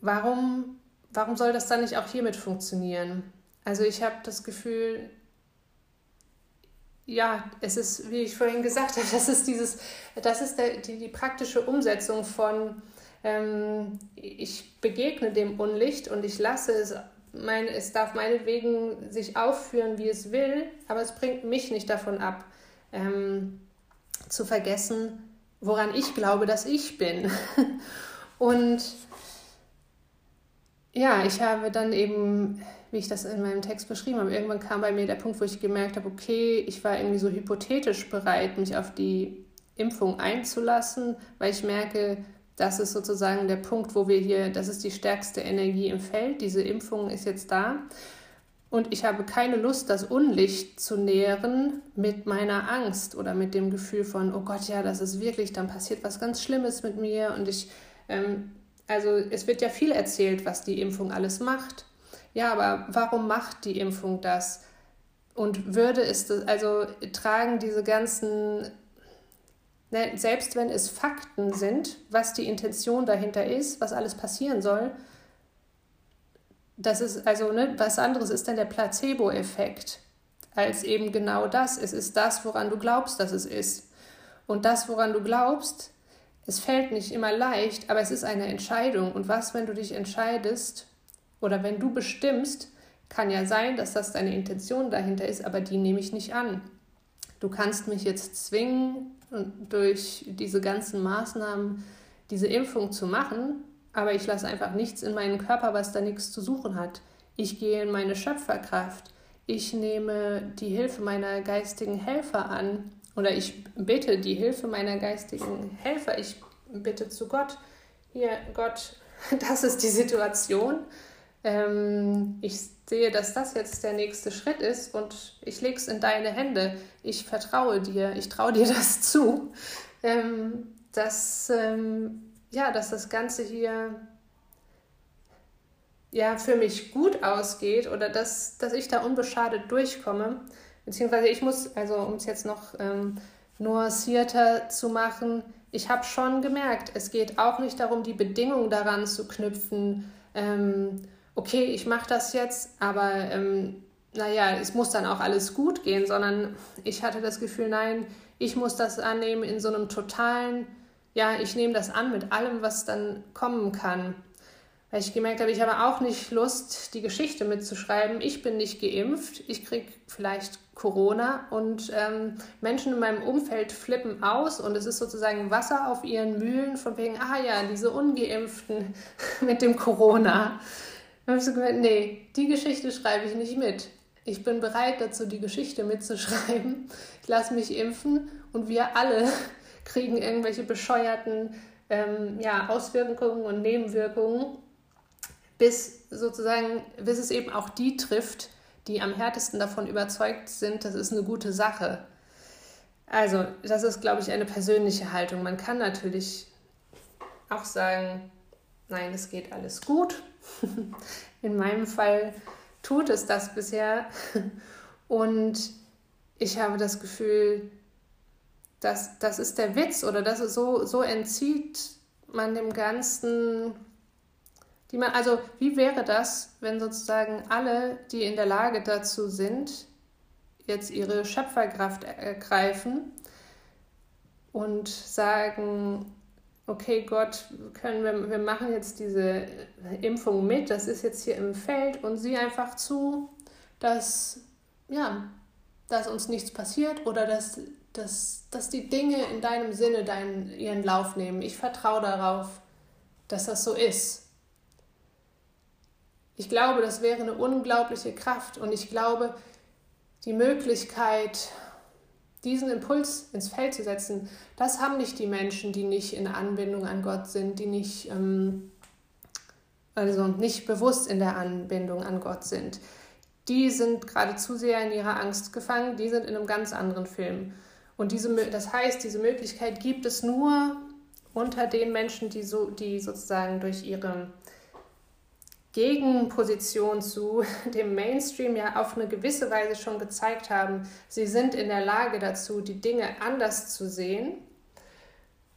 Warum, warum soll das dann nicht auch hiermit funktionieren? Also ich habe das Gefühl, ja, es ist, wie ich vorhin gesagt habe, das ist dieses, das ist der, die, die praktische Umsetzung von ähm, ich begegne dem Unlicht und ich lasse es, mein, es darf meinetwegen sich aufführen, wie es will, aber es bringt mich nicht davon ab, ähm, zu vergessen, woran ich glaube, dass ich bin. und ja, ich habe dann eben, wie ich das in meinem Text beschrieben habe, irgendwann kam bei mir der Punkt, wo ich gemerkt habe, okay, ich war irgendwie so hypothetisch bereit, mich auf die Impfung einzulassen, weil ich merke, das ist sozusagen der Punkt, wo wir hier, das ist die stärkste Energie im Feld, diese Impfung ist jetzt da. Und ich habe keine Lust, das Unlicht zu nähren mit meiner Angst oder mit dem Gefühl von, oh Gott, ja, das ist wirklich, dann passiert was ganz Schlimmes mit mir. Und ich, ähm, also es wird ja viel erzählt, was die Impfung alles macht. Ja, aber warum macht die Impfung das? Und würde es, das, also tragen diese ganzen Ne, selbst wenn es Fakten sind, was die Intention dahinter ist, was alles passieren soll, das ist also ne, was anderes ist dann der Placebo-Effekt als eben genau das. Es ist das, woran du glaubst, dass es ist. Und das, woran du glaubst, es fällt nicht immer leicht, aber es ist eine Entscheidung. Und was, wenn du dich entscheidest oder wenn du bestimmst, kann ja sein, dass das deine Intention dahinter ist, aber die nehme ich nicht an. Du kannst mich jetzt zwingen, durch diese ganzen Maßnahmen diese Impfung zu machen, aber ich lasse einfach nichts in meinen Körper, was da nichts zu suchen hat. Ich gehe in meine Schöpferkraft. Ich nehme die Hilfe meiner geistigen Helfer an oder ich bitte die Hilfe meiner geistigen Helfer. Ich bitte zu Gott, hier Gott, das ist die Situation. Ähm, ich sehe, dass das jetzt der nächste Schritt ist und ich lege es in deine Hände. Ich vertraue dir, ich traue dir das zu, ähm, dass, ähm, ja, dass das Ganze hier ja, für mich gut ausgeht oder dass, dass ich da unbeschadet durchkomme. Beziehungsweise ich muss, also um es jetzt noch ähm, nuancierter zu machen, ich habe schon gemerkt, es geht auch nicht darum, die Bedingungen daran zu knüpfen, ähm, okay, ich mache das jetzt, aber ähm, naja, es muss dann auch alles gut gehen, sondern ich hatte das Gefühl, nein, ich muss das annehmen in so einem totalen, ja, ich nehme das an mit allem, was dann kommen kann. Weil ich gemerkt habe, ich habe auch nicht Lust, die Geschichte mitzuschreiben. Ich bin nicht geimpft, ich kriege vielleicht Corona und ähm, Menschen in meinem Umfeld flippen aus und es ist sozusagen Wasser auf ihren Mühlen von wegen, ah ja, diese Ungeimpften mit dem Corona. Dann habe ich so gemeint, nee, die Geschichte schreibe ich nicht mit. Ich bin bereit dazu, die Geschichte mitzuschreiben. Ich lasse mich impfen und wir alle kriegen irgendwelche bescheuerten ähm, ja, Auswirkungen und Nebenwirkungen, bis sozusagen, bis es eben auch die trifft, die am härtesten davon überzeugt sind, das ist eine gute Sache. Also, das ist, glaube ich, eine persönliche Haltung. Man kann natürlich auch sagen, nein, es geht alles gut. In meinem Fall tut es das bisher. Und ich habe das Gefühl, dass das ist der Witz oder das so, so entzieht man dem Ganzen. Die man, also wie wäre das, wenn sozusagen alle, die in der Lage dazu sind, jetzt ihre Schöpferkraft ergreifen und sagen, okay Gott, können wir, wir machen jetzt diese Impfung mit, das ist jetzt hier im Feld und sieh einfach zu, dass, ja, dass uns nichts passiert oder dass, dass, dass die Dinge in deinem Sinne deinen, ihren Lauf nehmen. Ich vertraue darauf, dass das so ist. Ich glaube, das wäre eine unglaubliche Kraft und ich glaube, die Möglichkeit, diesen Impuls ins Feld zu setzen, das haben nicht die Menschen, die nicht in Anbindung an Gott sind, die nicht, ähm, also nicht bewusst in der Anbindung an Gott sind. Die sind gerade zu sehr in ihrer Angst gefangen, die sind in einem ganz anderen Film. Und diese, das heißt, diese Möglichkeit gibt es nur unter den Menschen, die, so, die sozusagen durch ihre Gegenposition zu dem Mainstream ja auf eine gewisse Weise schon gezeigt haben, sie sind in der Lage dazu, die Dinge anders zu sehen.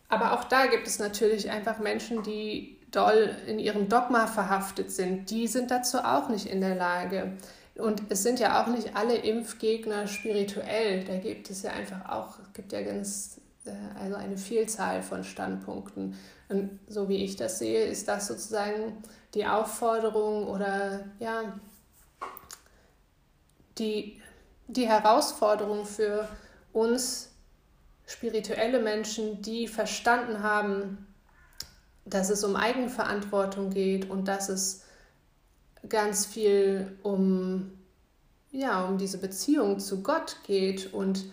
Aber auch da gibt es natürlich einfach Menschen, die doll in ihrem Dogma verhaftet sind. Die sind dazu auch nicht in der Lage. Und es sind ja auch nicht alle Impfgegner spirituell. Da gibt es ja einfach auch, gibt ja ganz, äh, also eine Vielzahl von Standpunkten. Und so wie ich das sehe, ist das sozusagen die Aufforderung oder ja, die, die Herausforderung für uns spirituelle Menschen, die verstanden haben, dass es um Eigenverantwortung geht und dass es ganz viel um, ja, um diese Beziehung zu Gott geht und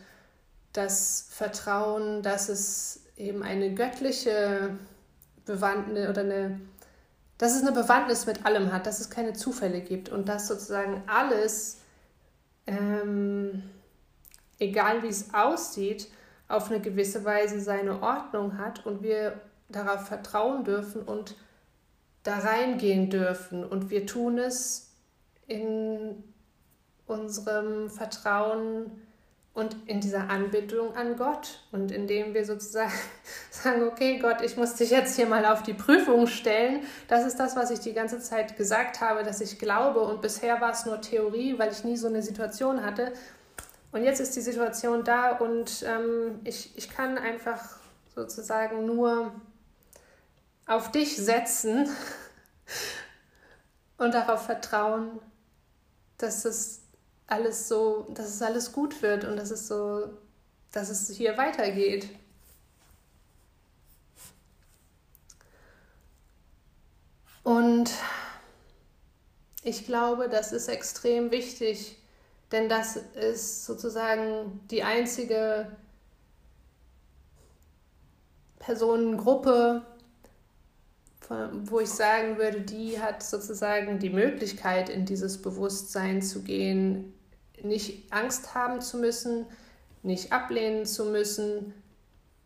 das Vertrauen, dass es eben eine göttliche Bewandtnis oder eine, dass es eine Bewandtnis mit allem hat, dass es keine Zufälle gibt und dass sozusagen alles, ähm, egal wie es aussieht, auf eine gewisse Weise seine Ordnung hat und wir darauf vertrauen dürfen und da reingehen dürfen. Und wir tun es in unserem Vertrauen und in dieser Anbindung an Gott und indem wir sozusagen sagen, okay Gott, ich muss dich jetzt hier mal auf die Prüfung stellen. Das ist das, was ich die ganze Zeit gesagt habe, dass ich glaube und bisher war es nur Theorie, weil ich nie so eine Situation hatte. Und jetzt ist die Situation da und ähm, ich, ich kann einfach sozusagen nur auf dich setzen und darauf vertrauen, dass es alles so, dass es alles gut wird und dass es so, dass es hier weitergeht. Und ich glaube, das ist extrem wichtig, denn das ist sozusagen die einzige Personengruppe, wo ich sagen würde, die hat sozusagen die Möglichkeit, in dieses Bewusstsein zu gehen, nicht Angst haben zu müssen, nicht ablehnen zu müssen,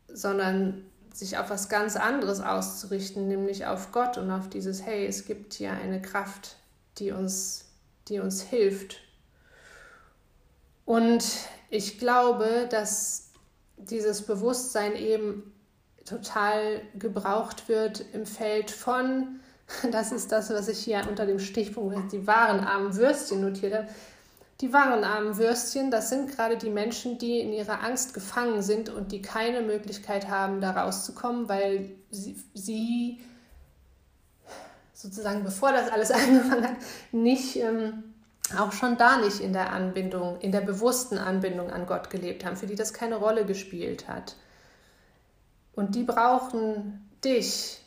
sondern sich auf was ganz anderes auszurichten, nämlich auf Gott und auf dieses, hey, es gibt hier eine Kraft, die uns, die uns hilft. Und ich glaube, dass dieses Bewusstsein eben total gebraucht wird im Feld von, das ist das, was ich hier unter dem Stichpunkt die wahren armen Würstchen notiert habe. Die wahren armen Würstchen, das sind gerade die Menschen, die in ihrer Angst gefangen sind und die keine Möglichkeit haben, da rauszukommen, weil sie, sie sozusagen, bevor das alles angefangen hat, nicht, ähm, auch schon da nicht in der Anbindung, in der bewussten Anbindung an Gott gelebt haben, für die das keine Rolle gespielt hat. Und die brauchen dich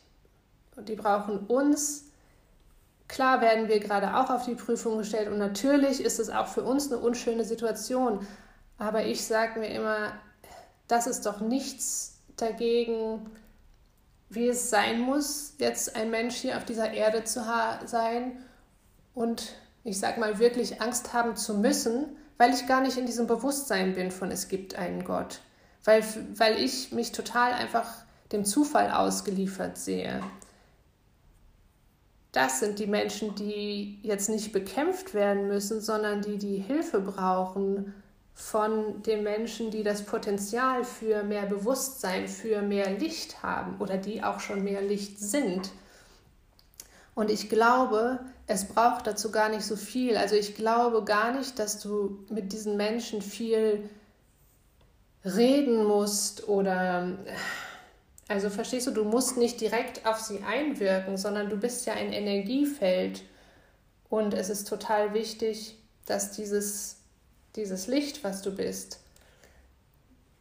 und die brauchen uns. Klar werden wir gerade auch auf die Prüfung gestellt und natürlich ist es auch für uns eine unschöne Situation. Aber ich sage mir immer, das ist doch nichts dagegen, wie es sein muss, jetzt ein Mensch hier auf dieser Erde zu sein und ich sage mal wirklich Angst haben zu müssen, weil ich gar nicht in diesem Bewusstsein bin von es gibt einen Gott weil, weil ich mich total einfach dem Zufall ausgeliefert sehe. Das sind die Menschen, die jetzt nicht bekämpft werden müssen, sondern die die Hilfe brauchen von den Menschen, die das Potenzial für mehr Bewusstsein, für mehr Licht haben oder die auch schon mehr Licht sind. Und ich glaube, es braucht dazu gar nicht so viel. Also ich glaube gar nicht, dass du mit diesen Menschen viel reden musst oder also verstehst du, du musst nicht direkt auf sie einwirken, sondern du bist ja ein Energiefeld und es ist total wichtig, dass dieses, dieses Licht, was du bist,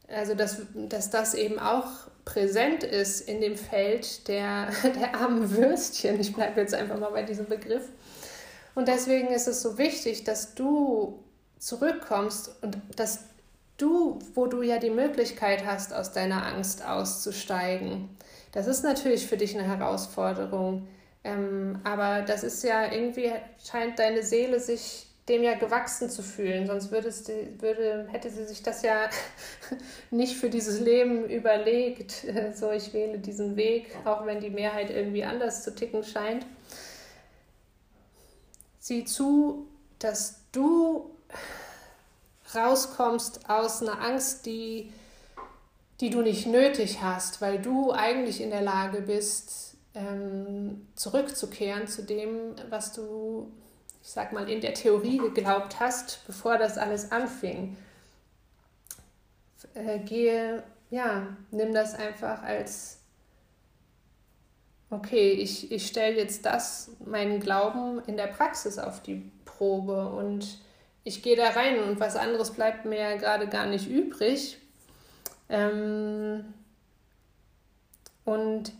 also dass, dass das eben auch präsent ist in dem Feld der, der armen Würstchen. Ich bleibe jetzt einfach mal bei diesem Begriff. Und deswegen ist es so wichtig, dass du zurückkommst und dass du, wo du ja die Möglichkeit hast, aus deiner Angst auszusteigen. Das ist natürlich für dich eine Herausforderung. Ähm, aber das ist ja irgendwie, scheint deine Seele sich dem ja gewachsen zu fühlen. Sonst würdest du, würde, hätte sie sich das ja nicht für dieses Leben überlegt. So, ich wähle diesen Weg, auch wenn die Mehrheit irgendwie anders zu ticken scheint. Sieh zu, dass du rauskommst aus einer Angst, die, die du nicht nötig hast, weil du eigentlich in der Lage bist, ähm, zurückzukehren zu dem, was du ich sag mal, in der Theorie geglaubt hast, bevor das alles anfing. Äh, gehe, ja, nimm das einfach als, okay, ich, ich stelle jetzt das, meinen Glauben in der Praxis auf die Probe und ich gehe da rein und was anderes bleibt mir ja gerade gar nicht übrig. Ähm, und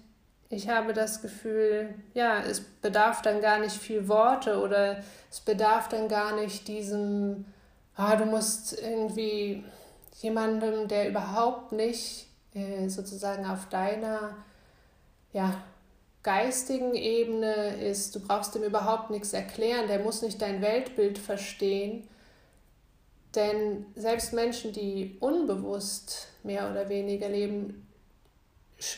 ich habe das Gefühl, ja, es bedarf dann gar nicht viel Worte oder es bedarf dann gar nicht diesem, ah, du musst irgendwie jemandem, der überhaupt nicht äh, sozusagen auf deiner ja, geistigen Ebene ist, du brauchst ihm überhaupt nichts erklären, der muss nicht dein Weltbild verstehen. Denn selbst Menschen, die unbewusst mehr oder weniger leben,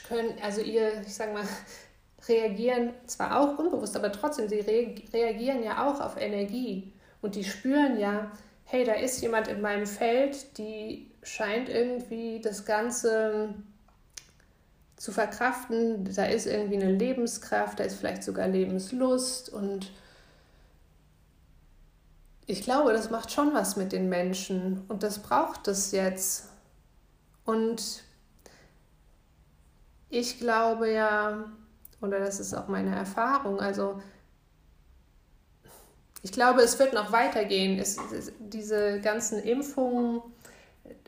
können, also ihr, ich sag mal, reagieren zwar auch unbewusst, aber trotzdem, sie re reagieren ja auch auf Energie und die spüren ja, hey, da ist jemand in meinem Feld, die scheint irgendwie das Ganze zu verkraften, da ist irgendwie eine Lebenskraft, da ist vielleicht sogar Lebenslust und ich glaube, das macht schon was mit den Menschen und das braucht es jetzt. Und ich glaube ja, oder das ist auch meine Erfahrung, also ich glaube, es wird noch weitergehen. Es, es, diese ganzen Impfungen,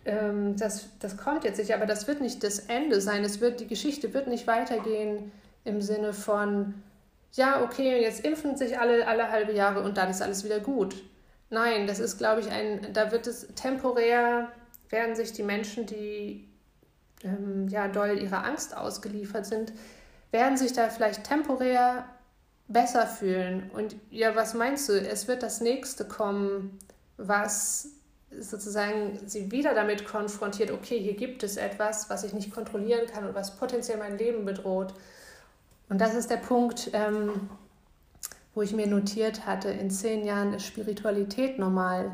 ähm, das, das kommt jetzt nicht, aber das wird nicht das Ende sein. Es wird, die Geschichte wird nicht weitergehen im Sinne von, ja, okay, jetzt impfen sich alle alle halbe Jahre und dann ist alles wieder gut. Nein, das ist, glaube ich, ein, da wird es temporär, werden sich die Menschen, die ähm, ja doll ihrer Angst ausgeliefert sind, werden sich da vielleicht temporär besser fühlen. Und ja, was meinst du? Es wird das nächste kommen, was sozusagen sie wieder damit konfrontiert, okay, hier gibt es etwas, was ich nicht kontrollieren kann und was potenziell mein Leben bedroht. Und das ist der Punkt, ähm, wo ich mir notiert hatte, in zehn Jahren ist Spiritualität normal.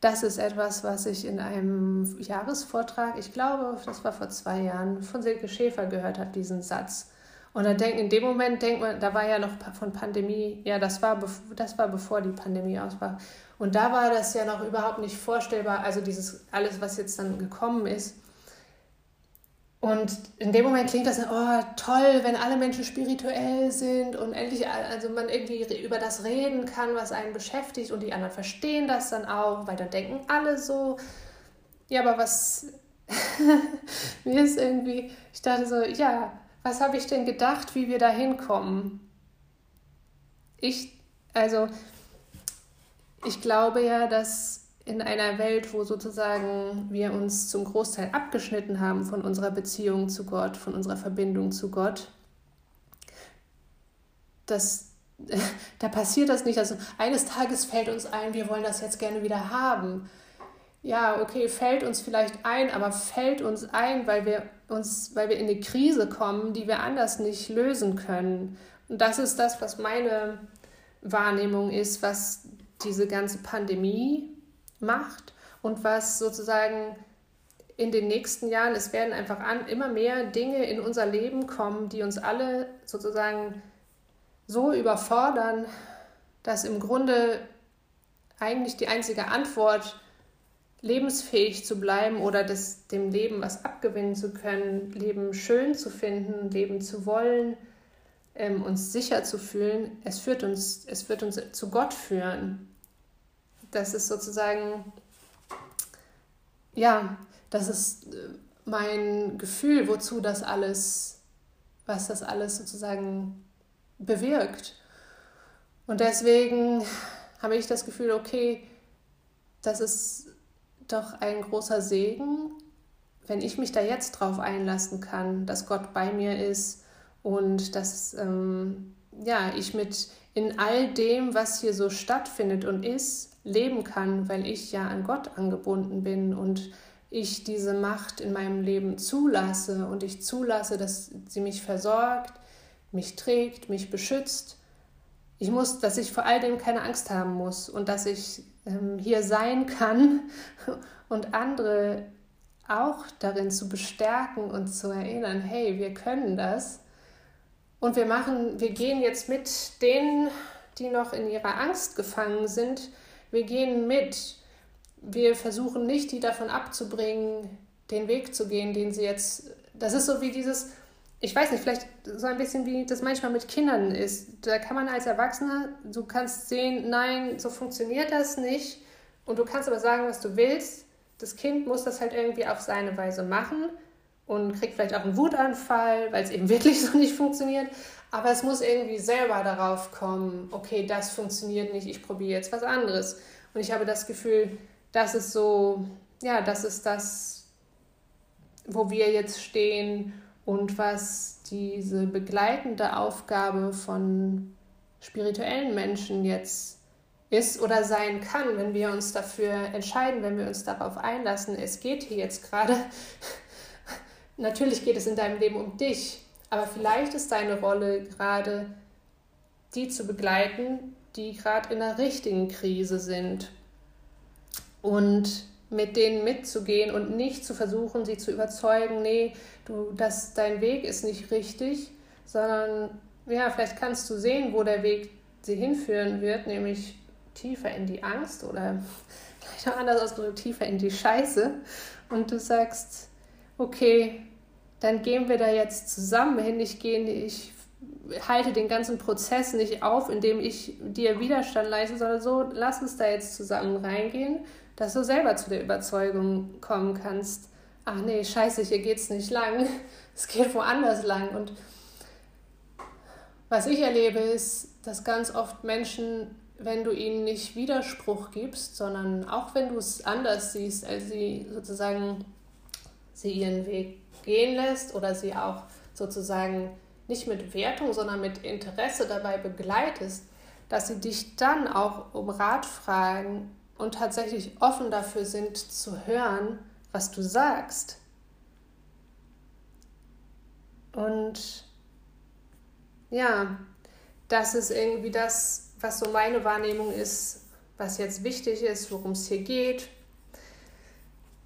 Das ist etwas, was ich in einem Jahresvortrag, ich glaube, das war vor zwei Jahren, von Silke Schäfer gehört habe, diesen Satz. Und dann denkt, in dem Moment denkt man, da war ja noch von Pandemie, ja, das war, das war bevor die Pandemie aus war. Und da war das ja noch überhaupt nicht vorstellbar, also dieses alles, was jetzt dann gekommen ist. Und in dem Moment klingt das, oh toll, wenn alle Menschen spirituell sind und endlich, also man irgendwie über das reden kann, was einen beschäftigt und die anderen verstehen das dann auch, weil dann denken alle so. Ja, aber was, mir ist irgendwie, ich dachte so, ja, was habe ich denn gedacht, wie wir da hinkommen? Ich, also, ich glaube ja, dass in einer Welt, wo sozusagen wir uns zum Großteil abgeschnitten haben von unserer Beziehung zu Gott, von unserer Verbindung zu Gott, das, da passiert das nicht. Also eines Tages fällt uns ein, wir wollen das jetzt gerne wieder haben. Ja, okay, fällt uns vielleicht ein, aber fällt uns ein, weil wir uns, weil wir in eine Krise kommen, die wir anders nicht lösen können. Und das ist das, was meine Wahrnehmung ist, was diese ganze Pandemie macht und was sozusagen in den nächsten Jahren, es werden einfach an, immer mehr Dinge in unser Leben kommen, die uns alle sozusagen so überfordern, dass im Grunde eigentlich die einzige Antwort, lebensfähig zu bleiben oder das, dem Leben was abgewinnen zu können, Leben schön zu finden, leben zu wollen, ähm, uns sicher zu fühlen, es führt uns, es wird uns zu Gott führen das ist sozusagen, ja, das ist äh, mein Gefühl, wozu das alles, was das alles sozusagen bewirkt. Und deswegen habe ich das Gefühl, okay, das ist doch ein großer Segen, wenn ich mich da jetzt drauf einlassen kann, dass Gott bei mir ist und dass ähm, ja, ich mit in all dem, was hier so stattfindet und ist, leben kann, weil ich ja an Gott angebunden bin und ich diese Macht in meinem Leben zulasse und ich zulasse, dass sie mich versorgt, mich trägt, mich beschützt. Ich muss, dass ich vor all dem keine Angst haben muss und dass ich ähm, hier sein kann und andere auch darin zu bestärken und zu erinnern, hey, wir können das. Und wir machen, wir gehen jetzt mit den die noch in ihrer Angst gefangen sind, wir gehen mit. Wir versuchen nicht, die davon abzubringen, den Weg zu gehen, den sie jetzt. Das ist so wie dieses, ich weiß nicht, vielleicht so ein bisschen wie das manchmal mit Kindern ist. Da kann man als Erwachsener, du kannst sehen, nein, so funktioniert das nicht. Und du kannst aber sagen, was du willst. Das Kind muss das halt irgendwie auf seine Weise machen und kriegt vielleicht auch einen Wutanfall, weil es eben wirklich so nicht funktioniert. Aber es muss irgendwie selber darauf kommen, okay, das funktioniert nicht, ich probiere jetzt was anderes. Und ich habe das Gefühl, das ist so, ja, das ist das, wo wir jetzt stehen und was diese begleitende Aufgabe von spirituellen Menschen jetzt ist oder sein kann, wenn wir uns dafür entscheiden, wenn wir uns darauf einlassen. Es geht hier jetzt gerade, natürlich geht es in deinem Leben um dich, aber vielleicht ist deine Rolle gerade, die zu begleiten, die gerade in der richtigen Krise sind. Und mit denen mitzugehen und nicht zu versuchen, sie zu überzeugen, nee, du, das, dein Weg ist nicht richtig, sondern ja, vielleicht kannst du sehen, wo der Weg sie hinführen wird, nämlich tiefer in die Angst oder vielleicht auch anders ausgedrückt, tiefer in die Scheiße. Und du sagst, okay, dann gehen wir da jetzt zusammen hin. Ich gehe, ich halte den ganzen Prozess nicht auf, indem ich dir Widerstand leiste, sondern so, lass uns da jetzt zusammen reingehen, dass du selber zu der Überzeugung kommen kannst, ach nee, scheiße, hier geht's nicht lang, es geht woanders lang. Und was ich erlebe, ist, dass ganz oft Menschen, wenn du ihnen nicht Widerspruch gibst, sondern auch wenn du es anders siehst, als sie sozusagen sie ihren Weg gehen lässt oder sie auch sozusagen nicht mit Wertung, sondern mit Interesse dabei begleitest, dass sie dich dann auch um Rat fragen und tatsächlich offen dafür sind zu hören, was du sagst. Und ja, das ist irgendwie das, was so meine Wahrnehmung ist, was jetzt wichtig ist, worum es hier geht.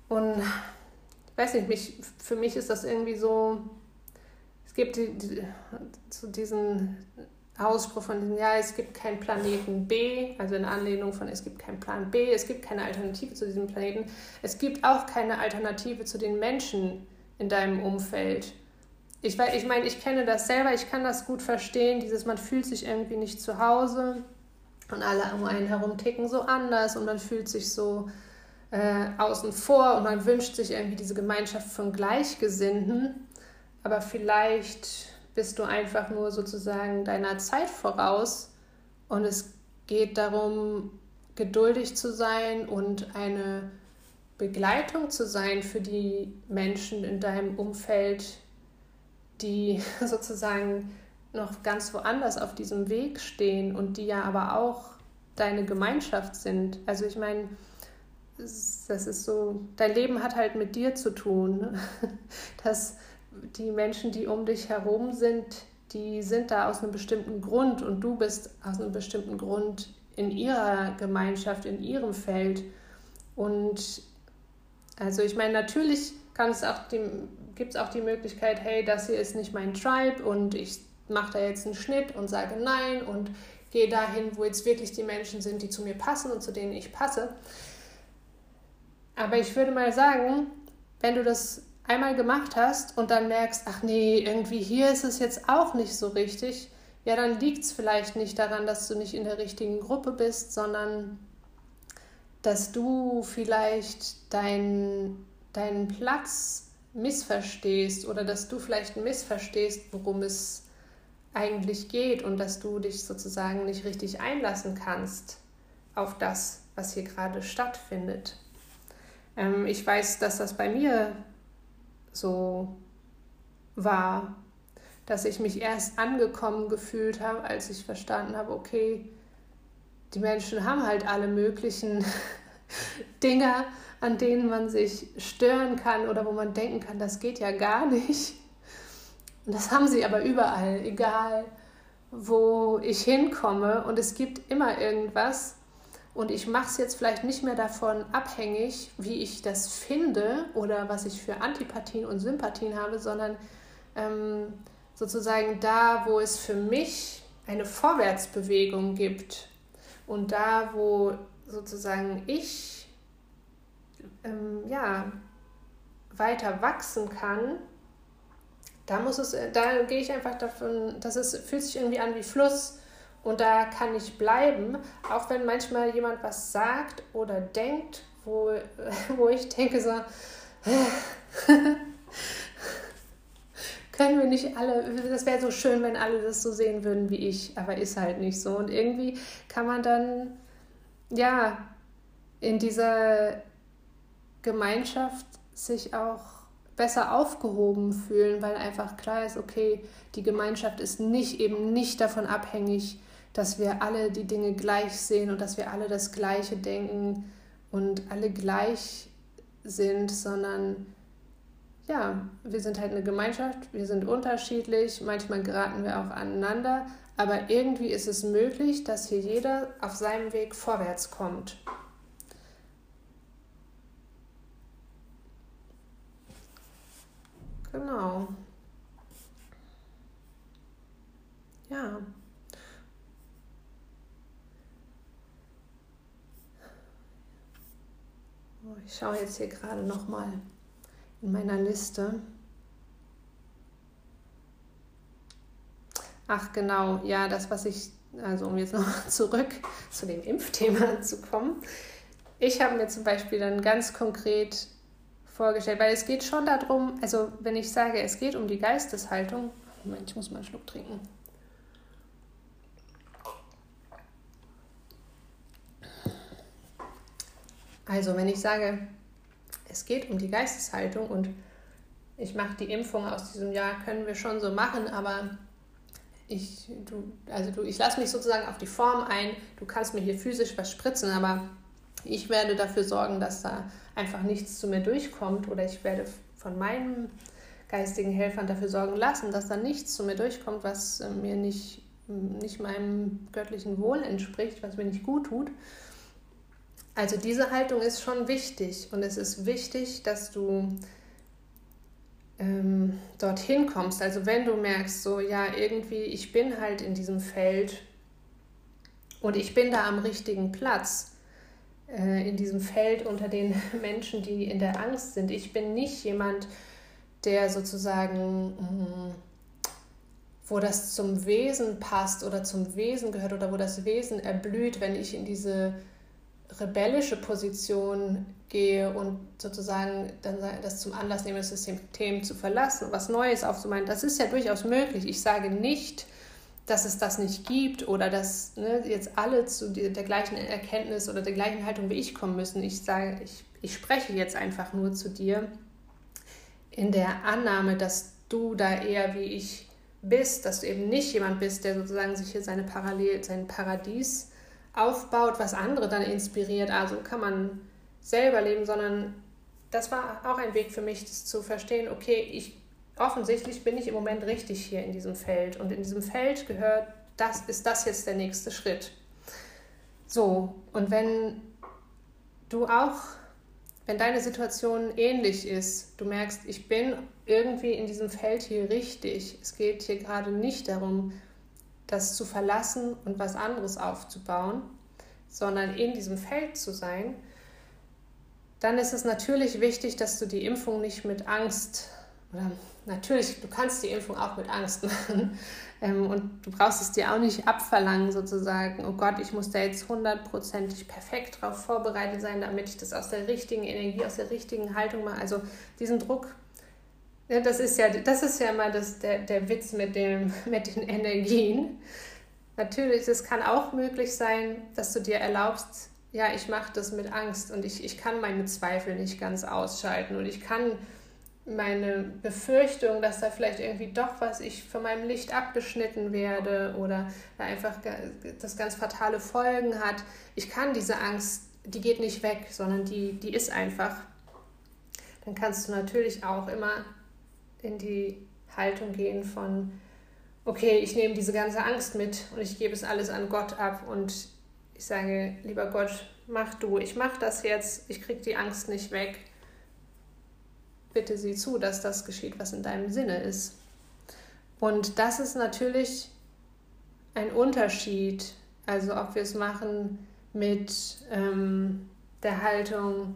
Und weiß nicht, mich, für mich ist das irgendwie so, es gibt die, die, so diesen Ausspruch von ja, es gibt keinen Planeten B, also in Anlehnung von, es gibt keinen Plan B, es gibt keine Alternative zu diesem Planeten, es gibt auch keine Alternative zu den Menschen in deinem Umfeld. Ich, ich meine, ich kenne das selber, ich kann das gut verstehen, dieses, man fühlt sich irgendwie nicht zu Hause und alle um einen herum ticken so anders und man fühlt sich so äh, außen vor und man wünscht sich irgendwie diese Gemeinschaft von Gleichgesinnten, aber vielleicht bist du einfach nur sozusagen deiner Zeit voraus und es geht darum, geduldig zu sein und eine Begleitung zu sein für die Menschen in deinem Umfeld, die sozusagen noch ganz woanders auf diesem Weg stehen und die ja aber auch deine Gemeinschaft sind. Also ich meine, das ist so, dein Leben hat halt mit dir zu tun. dass die Menschen, die um dich herum sind, die sind da aus einem bestimmten Grund und du bist aus einem bestimmten Grund in ihrer Gemeinschaft, in ihrem Feld. Und also ich meine, natürlich kann es auch gibt es auch die Möglichkeit, hey, das hier ist nicht mein Tribe und ich mache da jetzt einen Schnitt und sage nein und gehe dahin, wo jetzt wirklich die Menschen sind, die zu mir passen und zu denen ich passe. Aber ich würde mal sagen, wenn du das einmal gemacht hast und dann merkst, ach nee, irgendwie hier ist es jetzt auch nicht so richtig, ja, dann liegt es vielleicht nicht daran, dass du nicht in der richtigen Gruppe bist, sondern dass du vielleicht deinen deinen Platz missverstehst oder dass du vielleicht missverstehst, worum es eigentlich geht und dass du dich sozusagen nicht richtig einlassen kannst auf das, was hier gerade stattfindet. Ähm, ich weiß, dass das bei mir so war, dass ich mich erst angekommen gefühlt habe, als ich verstanden habe, okay, die Menschen haben halt alle möglichen Dinge, an denen man sich stören kann oder wo man denken kann, das geht ja gar nicht. Und das haben sie aber überall, egal wo ich hinkomme. Und es gibt immer irgendwas, und ich mache es jetzt vielleicht nicht mehr davon abhängig, wie ich das finde oder was ich für Antipathien und Sympathien habe, sondern ähm, sozusagen da, wo es für mich eine Vorwärtsbewegung gibt. Und da, wo sozusagen ich ähm, ja, weiter wachsen kann, da muss es, da gehe ich einfach davon, dass es fühlt sich irgendwie an wie Fluss und da kann ich bleiben, auch wenn manchmal jemand was sagt oder denkt, wo, wo ich denke so, können wir nicht alle, das wäre so schön, wenn alle das so sehen würden wie ich, aber ist halt nicht so. Und irgendwie kann man dann, ja, in dieser Gemeinschaft sich auch besser aufgehoben fühlen, weil einfach klar ist, okay, die Gemeinschaft ist nicht eben nicht davon abhängig, dass wir alle die Dinge gleich sehen und dass wir alle das Gleiche denken und alle gleich sind, sondern ja, wir sind halt eine Gemeinschaft, wir sind unterschiedlich, manchmal geraten wir auch aneinander, aber irgendwie ist es möglich, dass hier jeder auf seinem Weg vorwärts kommt. Genau. Ja. Ich schaue jetzt hier gerade noch mal in meiner Liste. Ach genau, ja, das, was ich, also um jetzt noch zurück zu dem Impfthema zu kommen. Ich habe mir zum Beispiel dann ganz konkret vorgestellt, weil es geht schon darum, also wenn ich sage, es geht um die Geisteshaltung, Moment, ich muss mal einen Schluck trinken. Also wenn ich sage, es geht um die Geisteshaltung und ich mache die Impfung aus diesem Jahr, können wir schon so machen, aber ich, du, also du, ich lasse mich sozusagen auf die Form ein, du kannst mir hier physisch was spritzen, aber ich werde dafür sorgen, dass da einfach nichts zu mir durchkommt oder ich werde von meinen geistigen Helfern dafür sorgen lassen, dass da nichts zu mir durchkommt, was mir nicht, nicht meinem göttlichen Wohl entspricht, was mir nicht gut tut. Also diese Haltung ist schon wichtig und es ist wichtig, dass du ähm, dorthin kommst. Also wenn du merkst, so ja, irgendwie, ich bin halt in diesem Feld und ich bin da am richtigen Platz, äh, in diesem Feld unter den Menschen, die in der Angst sind. Ich bin nicht jemand, der sozusagen... Mh, wo das zum Wesen passt oder zum Wesen gehört oder wo das Wesen erblüht, wenn ich in diese rebellische Position gehe und sozusagen dann das zum Anlass nehme, das System zu verlassen und was Neues aufzumeinen, das ist ja durchaus möglich. Ich sage nicht, dass es das nicht gibt oder dass ne, jetzt alle zu der, der gleichen Erkenntnis oder der gleichen Haltung wie ich kommen müssen. Ich sage, ich, ich spreche jetzt einfach nur zu dir in der Annahme, dass du da eher wie ich bist, dass du eben nicht jemand bist, der sozusagen sich hier seine Parallel, sein Paradies aufbaut, was andere dann inspiriert. Also kann man selber leben, sondern das war auch ein Weg für mich, das zu verstehen, okay, ich offensichtlich bin ich im Moment richtig hier in diesem Feld und in diesem Feld gehört, das ist das jetzt der nächste Schritt. So, und wenn du auch, wenn deine Situation ähnlich ist, du merkst, ich bin irgendwie in diesem Feld hier richtig, es geht hier gerade nicht darum, das zu verlassen und was anderes aufzubauen, sondern in diesem Feld zu sein, dann ist es natürlich wichtig, dass du die Impfung nicht mit Angst oder natürlich, du kannst die Impfung auch mit Angst machen ähm, und du brauchst es dir auch nicht abverlangen, sozusagen, oh Gott, ich muss da jetzt hundertprozentig perfekt darauf vorbereitet sein, damit ich das aus der richtigen Energie, aus der richtigen Haltung mache. Also diesen Druck ja, das ist ja, das ist ja mal das, der, der Witz mit, dem, mit den Energien. Natürlich, es kann auch möglich sein, dass du dir erlaubst, ja, ich mache das mit Angst und ich, ich kann meine Zweifel nicht ganz ausschalten und ich kann meine Befürchtung, dass da vielleicht irgendwie doch was ich von meinem Licht abgeschnitten werde oder da einfach das ganz fatale Folgen hat. Ich kann diese Angst, die geht nicht weg, sondern die, die ist einfach. Dann kannst du natürlich auch immer in die Haltung gehen von, okay, ich nehme diese ganze Angst mit und ich gebe es alles an Gott ab und ich sage, lieber Gott, mach du, ich mach das jetzt, ich kriege die Angst nicht weg. Bitte sieh zu, dass das geschieht, was in deinem Sinne ist. Und das ist natürlich ein Unterschied. Also ob wir es machen mit ähm, der Haltung,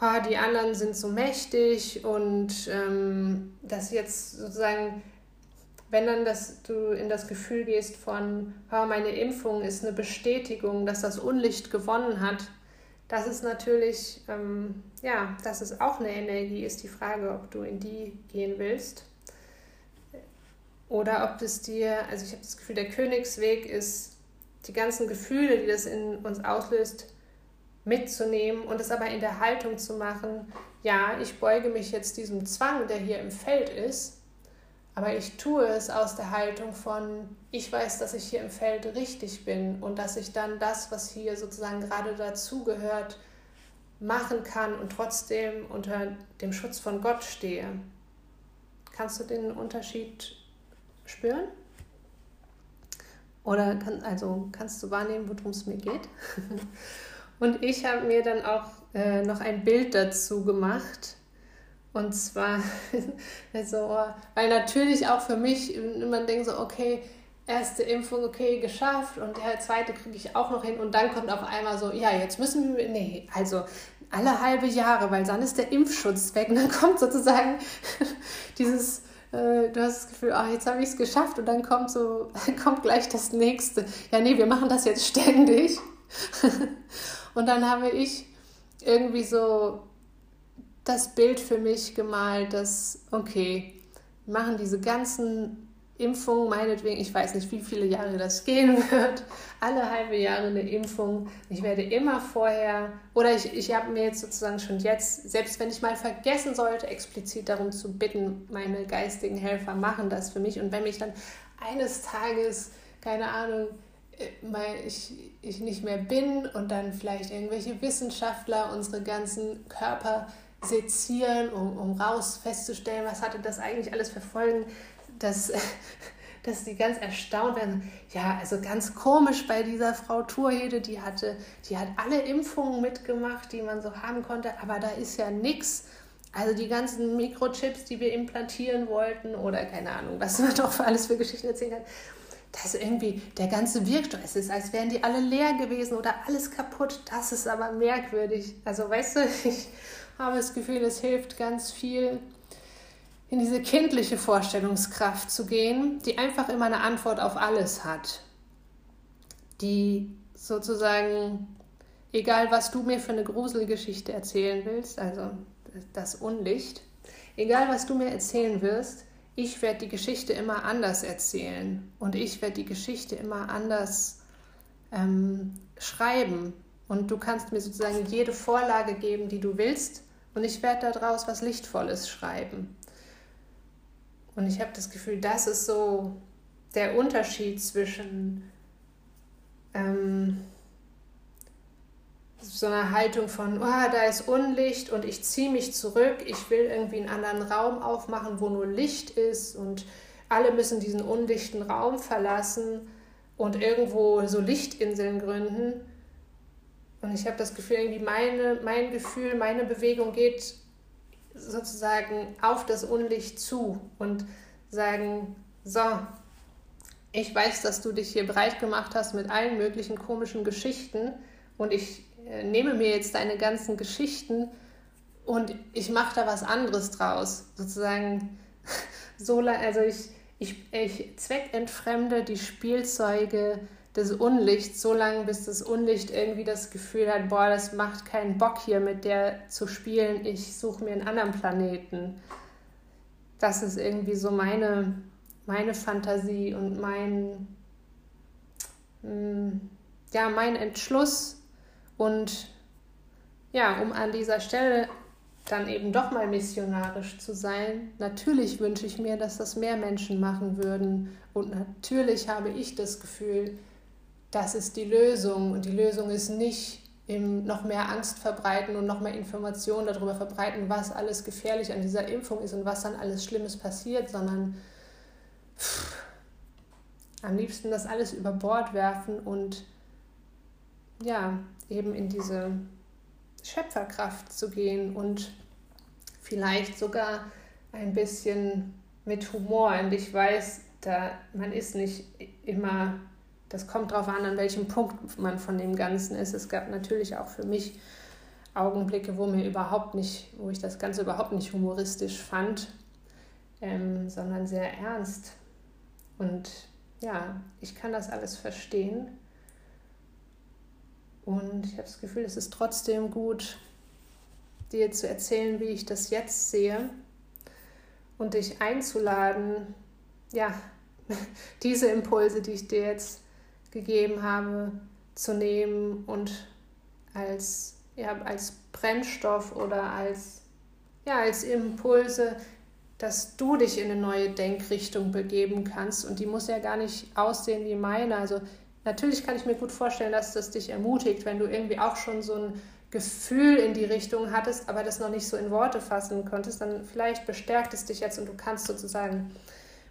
oh, die anderen sind so mächtig und ähm, das jetzt sozusagen, wenn dann das, du in das Gefühl gehst von, oh, meine Impfung ist eine Bestätigung, dass das Unlicht gewonnen hat, das ist natürlich, ähm, ja, das ist auch eine Energie, ist die Frage, ob du in die gehen willst. Oder ob es dir, also ich habe das Gefühl, der Königsweg ist, die ganzen Gefühle, die das in uns auslöst, mitzunehmen und es aber in der Haltung zu machen, ja, ich beuge mich jetzt diesem Zwang, der hier im Feld ist, aber ich tue es aus der Haltung von, ich weiß, dass ich hier im Feld richtig bin und dass ich dann das, was hier sozusagen gerade dazugehört, machen kann und trotzdem unter dem Schutz von Gott stehe. Kannst du den Unterschied spüren? Oder kann, also kannst du wahrnehmen, worum es mir geht? Und ich habe mir dann auch äh, noch ein Bild dazu gemacht. Und zwar, also, weil natürlich auch für mich, man denkt so, okay, erste Impfung, okay, geschafft und der zweite kriege ich auch noch hin und dann kommt auf einmal so, ja, jetzt müssen wir, nee, also alle halbe Jahre, weil dann ist der Impfschutz weg und dann kommt sozusagen dieses, äh, du hast das Gefühl, ach, jetzt habe ich es geschafft und dann kommt so, kommt gleich das nächste. Ja, nee, wir machen das jetzt ständig. Und dann habe ich irgendwie so das Bild für mich gemalt, dass, okay, machen diese ganzen Impfungen, meinetwegen, ich weiß nicht, wie viele Jahre das gehen wird, alle halbe Jahre eine Impfung. Ich werde immer vorher, oder ich, ich habe mir jetzt sozusagen schon jetzt, selbst wenn ich mal vergessen sollte, explizit darum zu bitten, meine geistigen Helfer machen das für mich. Und wenn mich dann eines Tages, keine Ahnung, weil ich, ich nicht mehr bin und dann vielleicht irgendwelche Wissenschaftler unsere ganzen Körper sezieren, um, um raus festzustellen, was hatte das eigentlich alles für Folgen, dass, dass die ganz erstaunt werden. Ja, also ganz komisch bei dieser Frau Turhede, die hatte, die hat alle Impfungen mitgemacht, die man so haben konnte, aber da ist ja nichts. Also die ganzen Mikrochips, die wir implantieren wollten oder keine Ahnung, was man doch für alles für Geschichten erzählen kann dass irgendwie der ganze Wirkstoff, es ist, als wären die alle leer gewesen oder alles kaputt. Das ist aber merkwürdig. Also weißt du, ich habe das Gefühl, es hilft ganz viel, in diese kindliche Vorstellungskraft zu gehen, die einfach immer eine Antwort auf alles hat. Die sozusagen, egal was du mir für eine Gruselgeschichte erzählen willst, also das Unlicht, egal was du mir erzählen wirst, ich werde die Geschichte immer anders erzählen und ich werde die Geschichte immer anders ähm, schreiben. Und du kannst mir sozusagen jede Vorlage geben, die du willst, und ich werde daraus was Lichtvolles schreiben. Und ich habe das Gefühl, das ist so der Unterschied zwischen ähm, so einer Haltung von, oh, da ist Unlicht und ich ziehe mich zurück, ich will irgendwie einen anderen Raum aufmachen, wo nur Licht ist und alle müssen diesen undichten Raum verlassen und irgendwo so Lichtinseln gründen. Und ich habe das Gefühl, irgendwie meine, mein Gefühl, meine Bewegung geht sozusagen auf das Unlicht zu und sagen, so, ich weiß, dass du dich hier breit gemacht hast mit allen möglichen komischen Geschichten und ich nehme mir jetzt deine ganzen Geschichten und ich mache da was anderes draus. Sozusagen, so also ich, ich, ich zweckentfremde die Spielzeuge des Unlichts so lange, bis das Unlicht irgendwie das Gefühl hat, boah, das macht keinen Bock hier mit der zu spielen, ich suche mir einen anderen Planeten. Das ist irgendwie so meine, meine Fantasie und mein, mm, ja, mein Entschluss, und ja, um an dieser Stelle dann eben doch mal missionarisch zu sein, natürlich wünsche ich mir, dass das mehr Menschen machen würden. Und natürlich habe ich das Gefühl, das ist die Lösung. Und die Lösung ist nicht im noch mehr Angst verbreiten und noch mehr Informationen darüber verbreiten, was alles gefährlich an dieser Impfung ist und was dann alles Schlimmes passiert, sondern pff, am liebsten das alles über Bord werfen und ja, eben in diese Schöpferkraft zu gehen und vielleicht sogar ein bisschen mit Humor. Und ich weiß, da man ist nicht immer, das kommt darauf an, an welchem Punkt man von dem Ganzen ist. Es gab natürlich auch für mich Augenblicke, wo mir überhaupt nicht, wo ich das Ganze überhaupt nicht humoristisch fand, ähm, sondern sehr ernst. Und ja, ich kann das alles verstehen. Und ich habe das Gefühl, es ist trotzdem gut, dir zu erzählen, wie ich das jetzt sehe und dich einzuladen, ja, diese Impulse, die ich dir jetzt gegeben habe, zu nehmen und als, ja, als Brennstoff oder als, ja, als Impulse, dass du dich in eine neue Denkrichtung begeben kannst. Und die muss ja gar nicht aussehen wie meine. Also natürlich kann ich mir gut vorstellen, dass das dich ermutigt, wenn du irgendwie auch schon so ein Gefühl in die Richtung hattest, aber das noch nicht so in Worte fassen konntest, dann vielleicht bestärkt es dich jetzt und du kannst sozusagen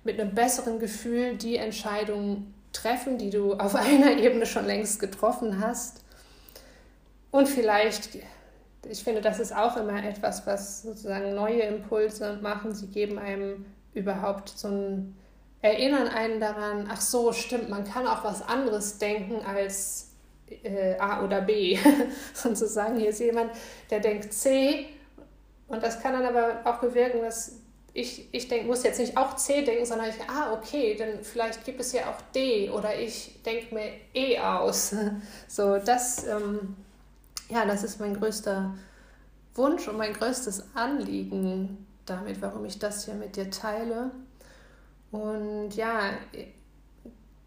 mit einem besseren Gefühl die Entscheidung treffen, die du auf einer Ebene schon längst getroffen hast. Und vielleicht, ich finde, das ist auch immer etwas, was sozusagen neue Impulse machen. Sie geben einem überhaupt so ein, erinnern einen daran, ach so, stimmt, man kann auch was anderes denken als äh, A oder B. Sozusagen, hier ist jemand, der denkt C und das kann dann aber auch bewirken, dass ich, ich denk, muss jetzt nicht auch C denken, sondern ich, ah, okay, dann vielleicht gibt es ja auch D oder ich denke mir E aus. So, das, ähm, ja, das ist mein größter Wunsch und mein größtes Anliegen damit, warum ich das hier mit dir teile. Und ja,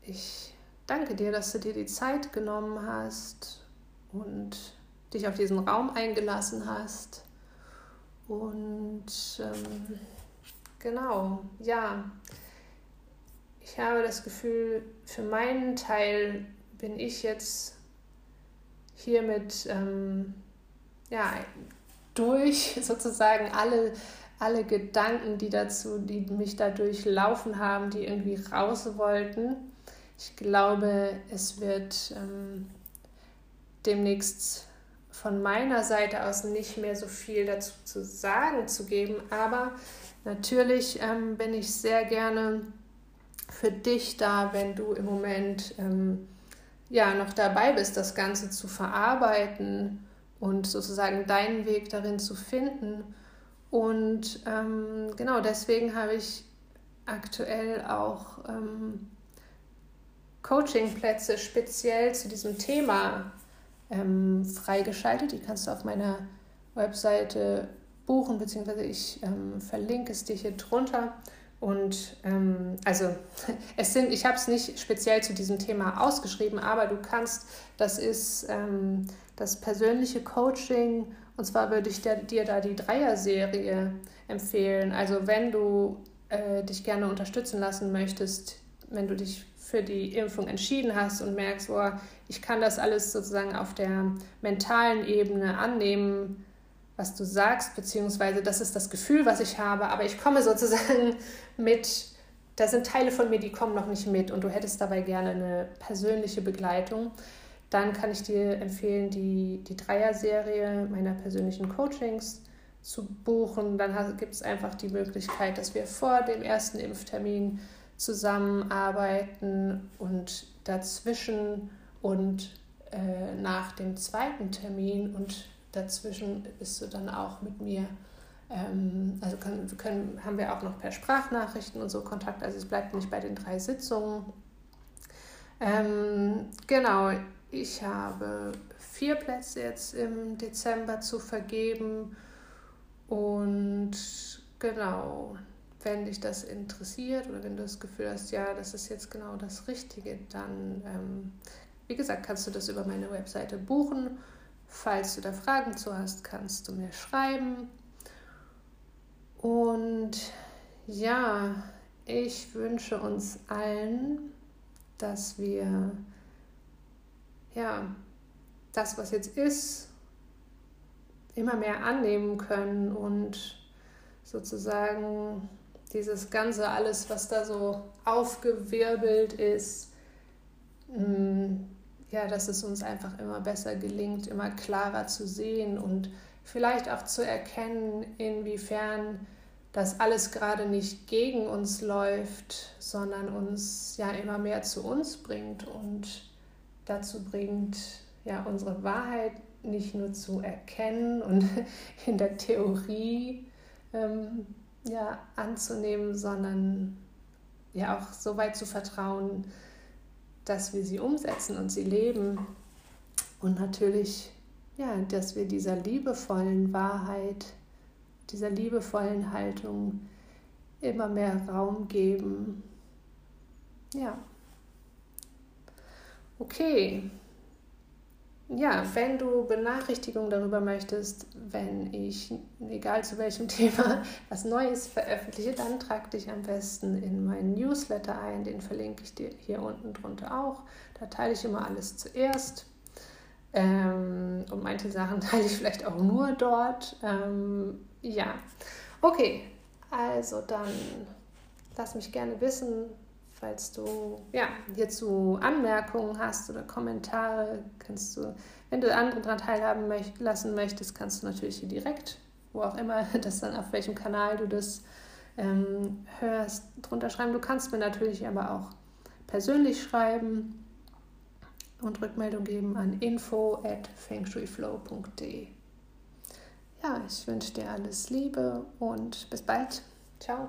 ich danke dir, dass du dir die Zeit genommen hast und dich auf diesen Raum eingelassen hast. Und ähm, genau, ja, ich habe das Gefühl, für meinen Teil bin ich jetzt hiermit ähm, ja, durch sozusagen alle, alle Gedanken, die dazu, die mich da durchlaufen haben, die irgendwie raus wollten. Ich glaube, es wird ähm, demnächst von meiner Seite aus nicht mehr so viel dazu zu sagen zu geben, aber natürlich ähm, bin ich sehr gerne für dich da, wenn du im Moment ähm, ja noch dabei bist, das Ganze zu verarbeiten und sozusagen deinen Weg darin zu finden. Und ähm, genau deswegen habe ich aktuell auch ähm, Coachingplätze speziell zu diesem Thema ähm, freigeschaltet. Die kannst du auf meiner Webseite buchen, beziehungsweise ich ähm, verlinke es dir hier drunter. Und ähm, also es sind, ich habe es nicht speziell zu diesem Thema ausgeschrieben, aber du kannst, das ist ähm, das persönliche Coaching. Und zwar würde ich dir, da die Dreier-Serie empfehlen. Also wenn du äh, dich gerne unterstützen lassen möchtest, wenn du dich für die Impfung entschieden hast und merkst, oh, ich kann das alles sozusagen auf der mentalen Ebene annehmen, was du sagst, beziehungsweise das ist das Gefühl, was ich habe, aber ich komme sozusagen mit, da sind Teile von mir, die kommen noch nicht mit und du hättest dabei gerne eine persönliche Begleitung, dann kann ich dir empfehlen, die, die Dreier-Serie meiner persönlichen Coachings zu buchen. Dann gibt es einfach die Möglichkeit, dass wir vor dem ersten Impftermin zusammenarbeiten und dazwischen und äh, nach dem zweiten Termin und dazwischen bist du dann auch mit mir. Ähm, also können, können, haben wir auch noch per Sprachnachrichten und so Kontakt. Also es bleibt nicht bei den drei Sitzungen. Ähm, genau, ich habe vier Plätze jetzt im Dezember zu vergeben und genau, wenn dich das interessiert oder wenn du das Gefühl hast, ja, das ist jetzt genau das Richtige, dann, ähm, wie gesagt, kannst du das über meine Webseite buchen. Falls du da Fragen zu hast, kannst du mir schreiben. Und ja, ich wünsche uns allen, dass wir ja das, was jetzt ist, immer mehr annehmen können und sozusagen dieses ganze alles, was da so aufgewirbelt ist, mm, ja, dass es uns einfach immer besser gelingt, immer klarer zu sehen und vielleicht auch zu erkennen, inwiefern dass alles gerade nicht gegen uns läuft, sondern uns ja immer mehr zu uns bringt und dazu bringt, ja, unsere Wahrheit nicht nur zu erkennen und in der Theorie ähm, ja, anzunehmen, sondern ja auch so weit zu vertrauen, dass wir sie umsetzen und sie leben. Und natürlich, ja, dass wir dieser liebevollen Wahrheit, dieser liebevollen Haltung immer mehr Raum geben. Ja. Okay, ja, wenn du Benachrichtigungen darüber möchtest, wenn ich, egal zu welchem Thema, was Neues veröffentliche, dann trag dich am besten in meinen Newsletter ein. Den verlinke ich dir hier unten drunter auch. Da teile ich immer alles zuerst. Ähm, und manche Sachen teile ich vielleicht auch nur dort. Ähm, ja, okay. Also dann lass mich gerne wissen, Falls du ja, hierzu Anmerkungen hast oder Kommentare, kannst du, wenn du andere daran teilhaben möcht lassen möchtest, kannst du natürlich hier direkt, wo auch immer, das dann auf welchem Kanal du das ähm, hörst, drunter schreiben. Du kannst mir natürlich aber auch persönlich schreiben und Rückmeldung geben an info at fengshuiflow.de. Ja, ich wünsche dir alles Liebe und bis bald. Ciao.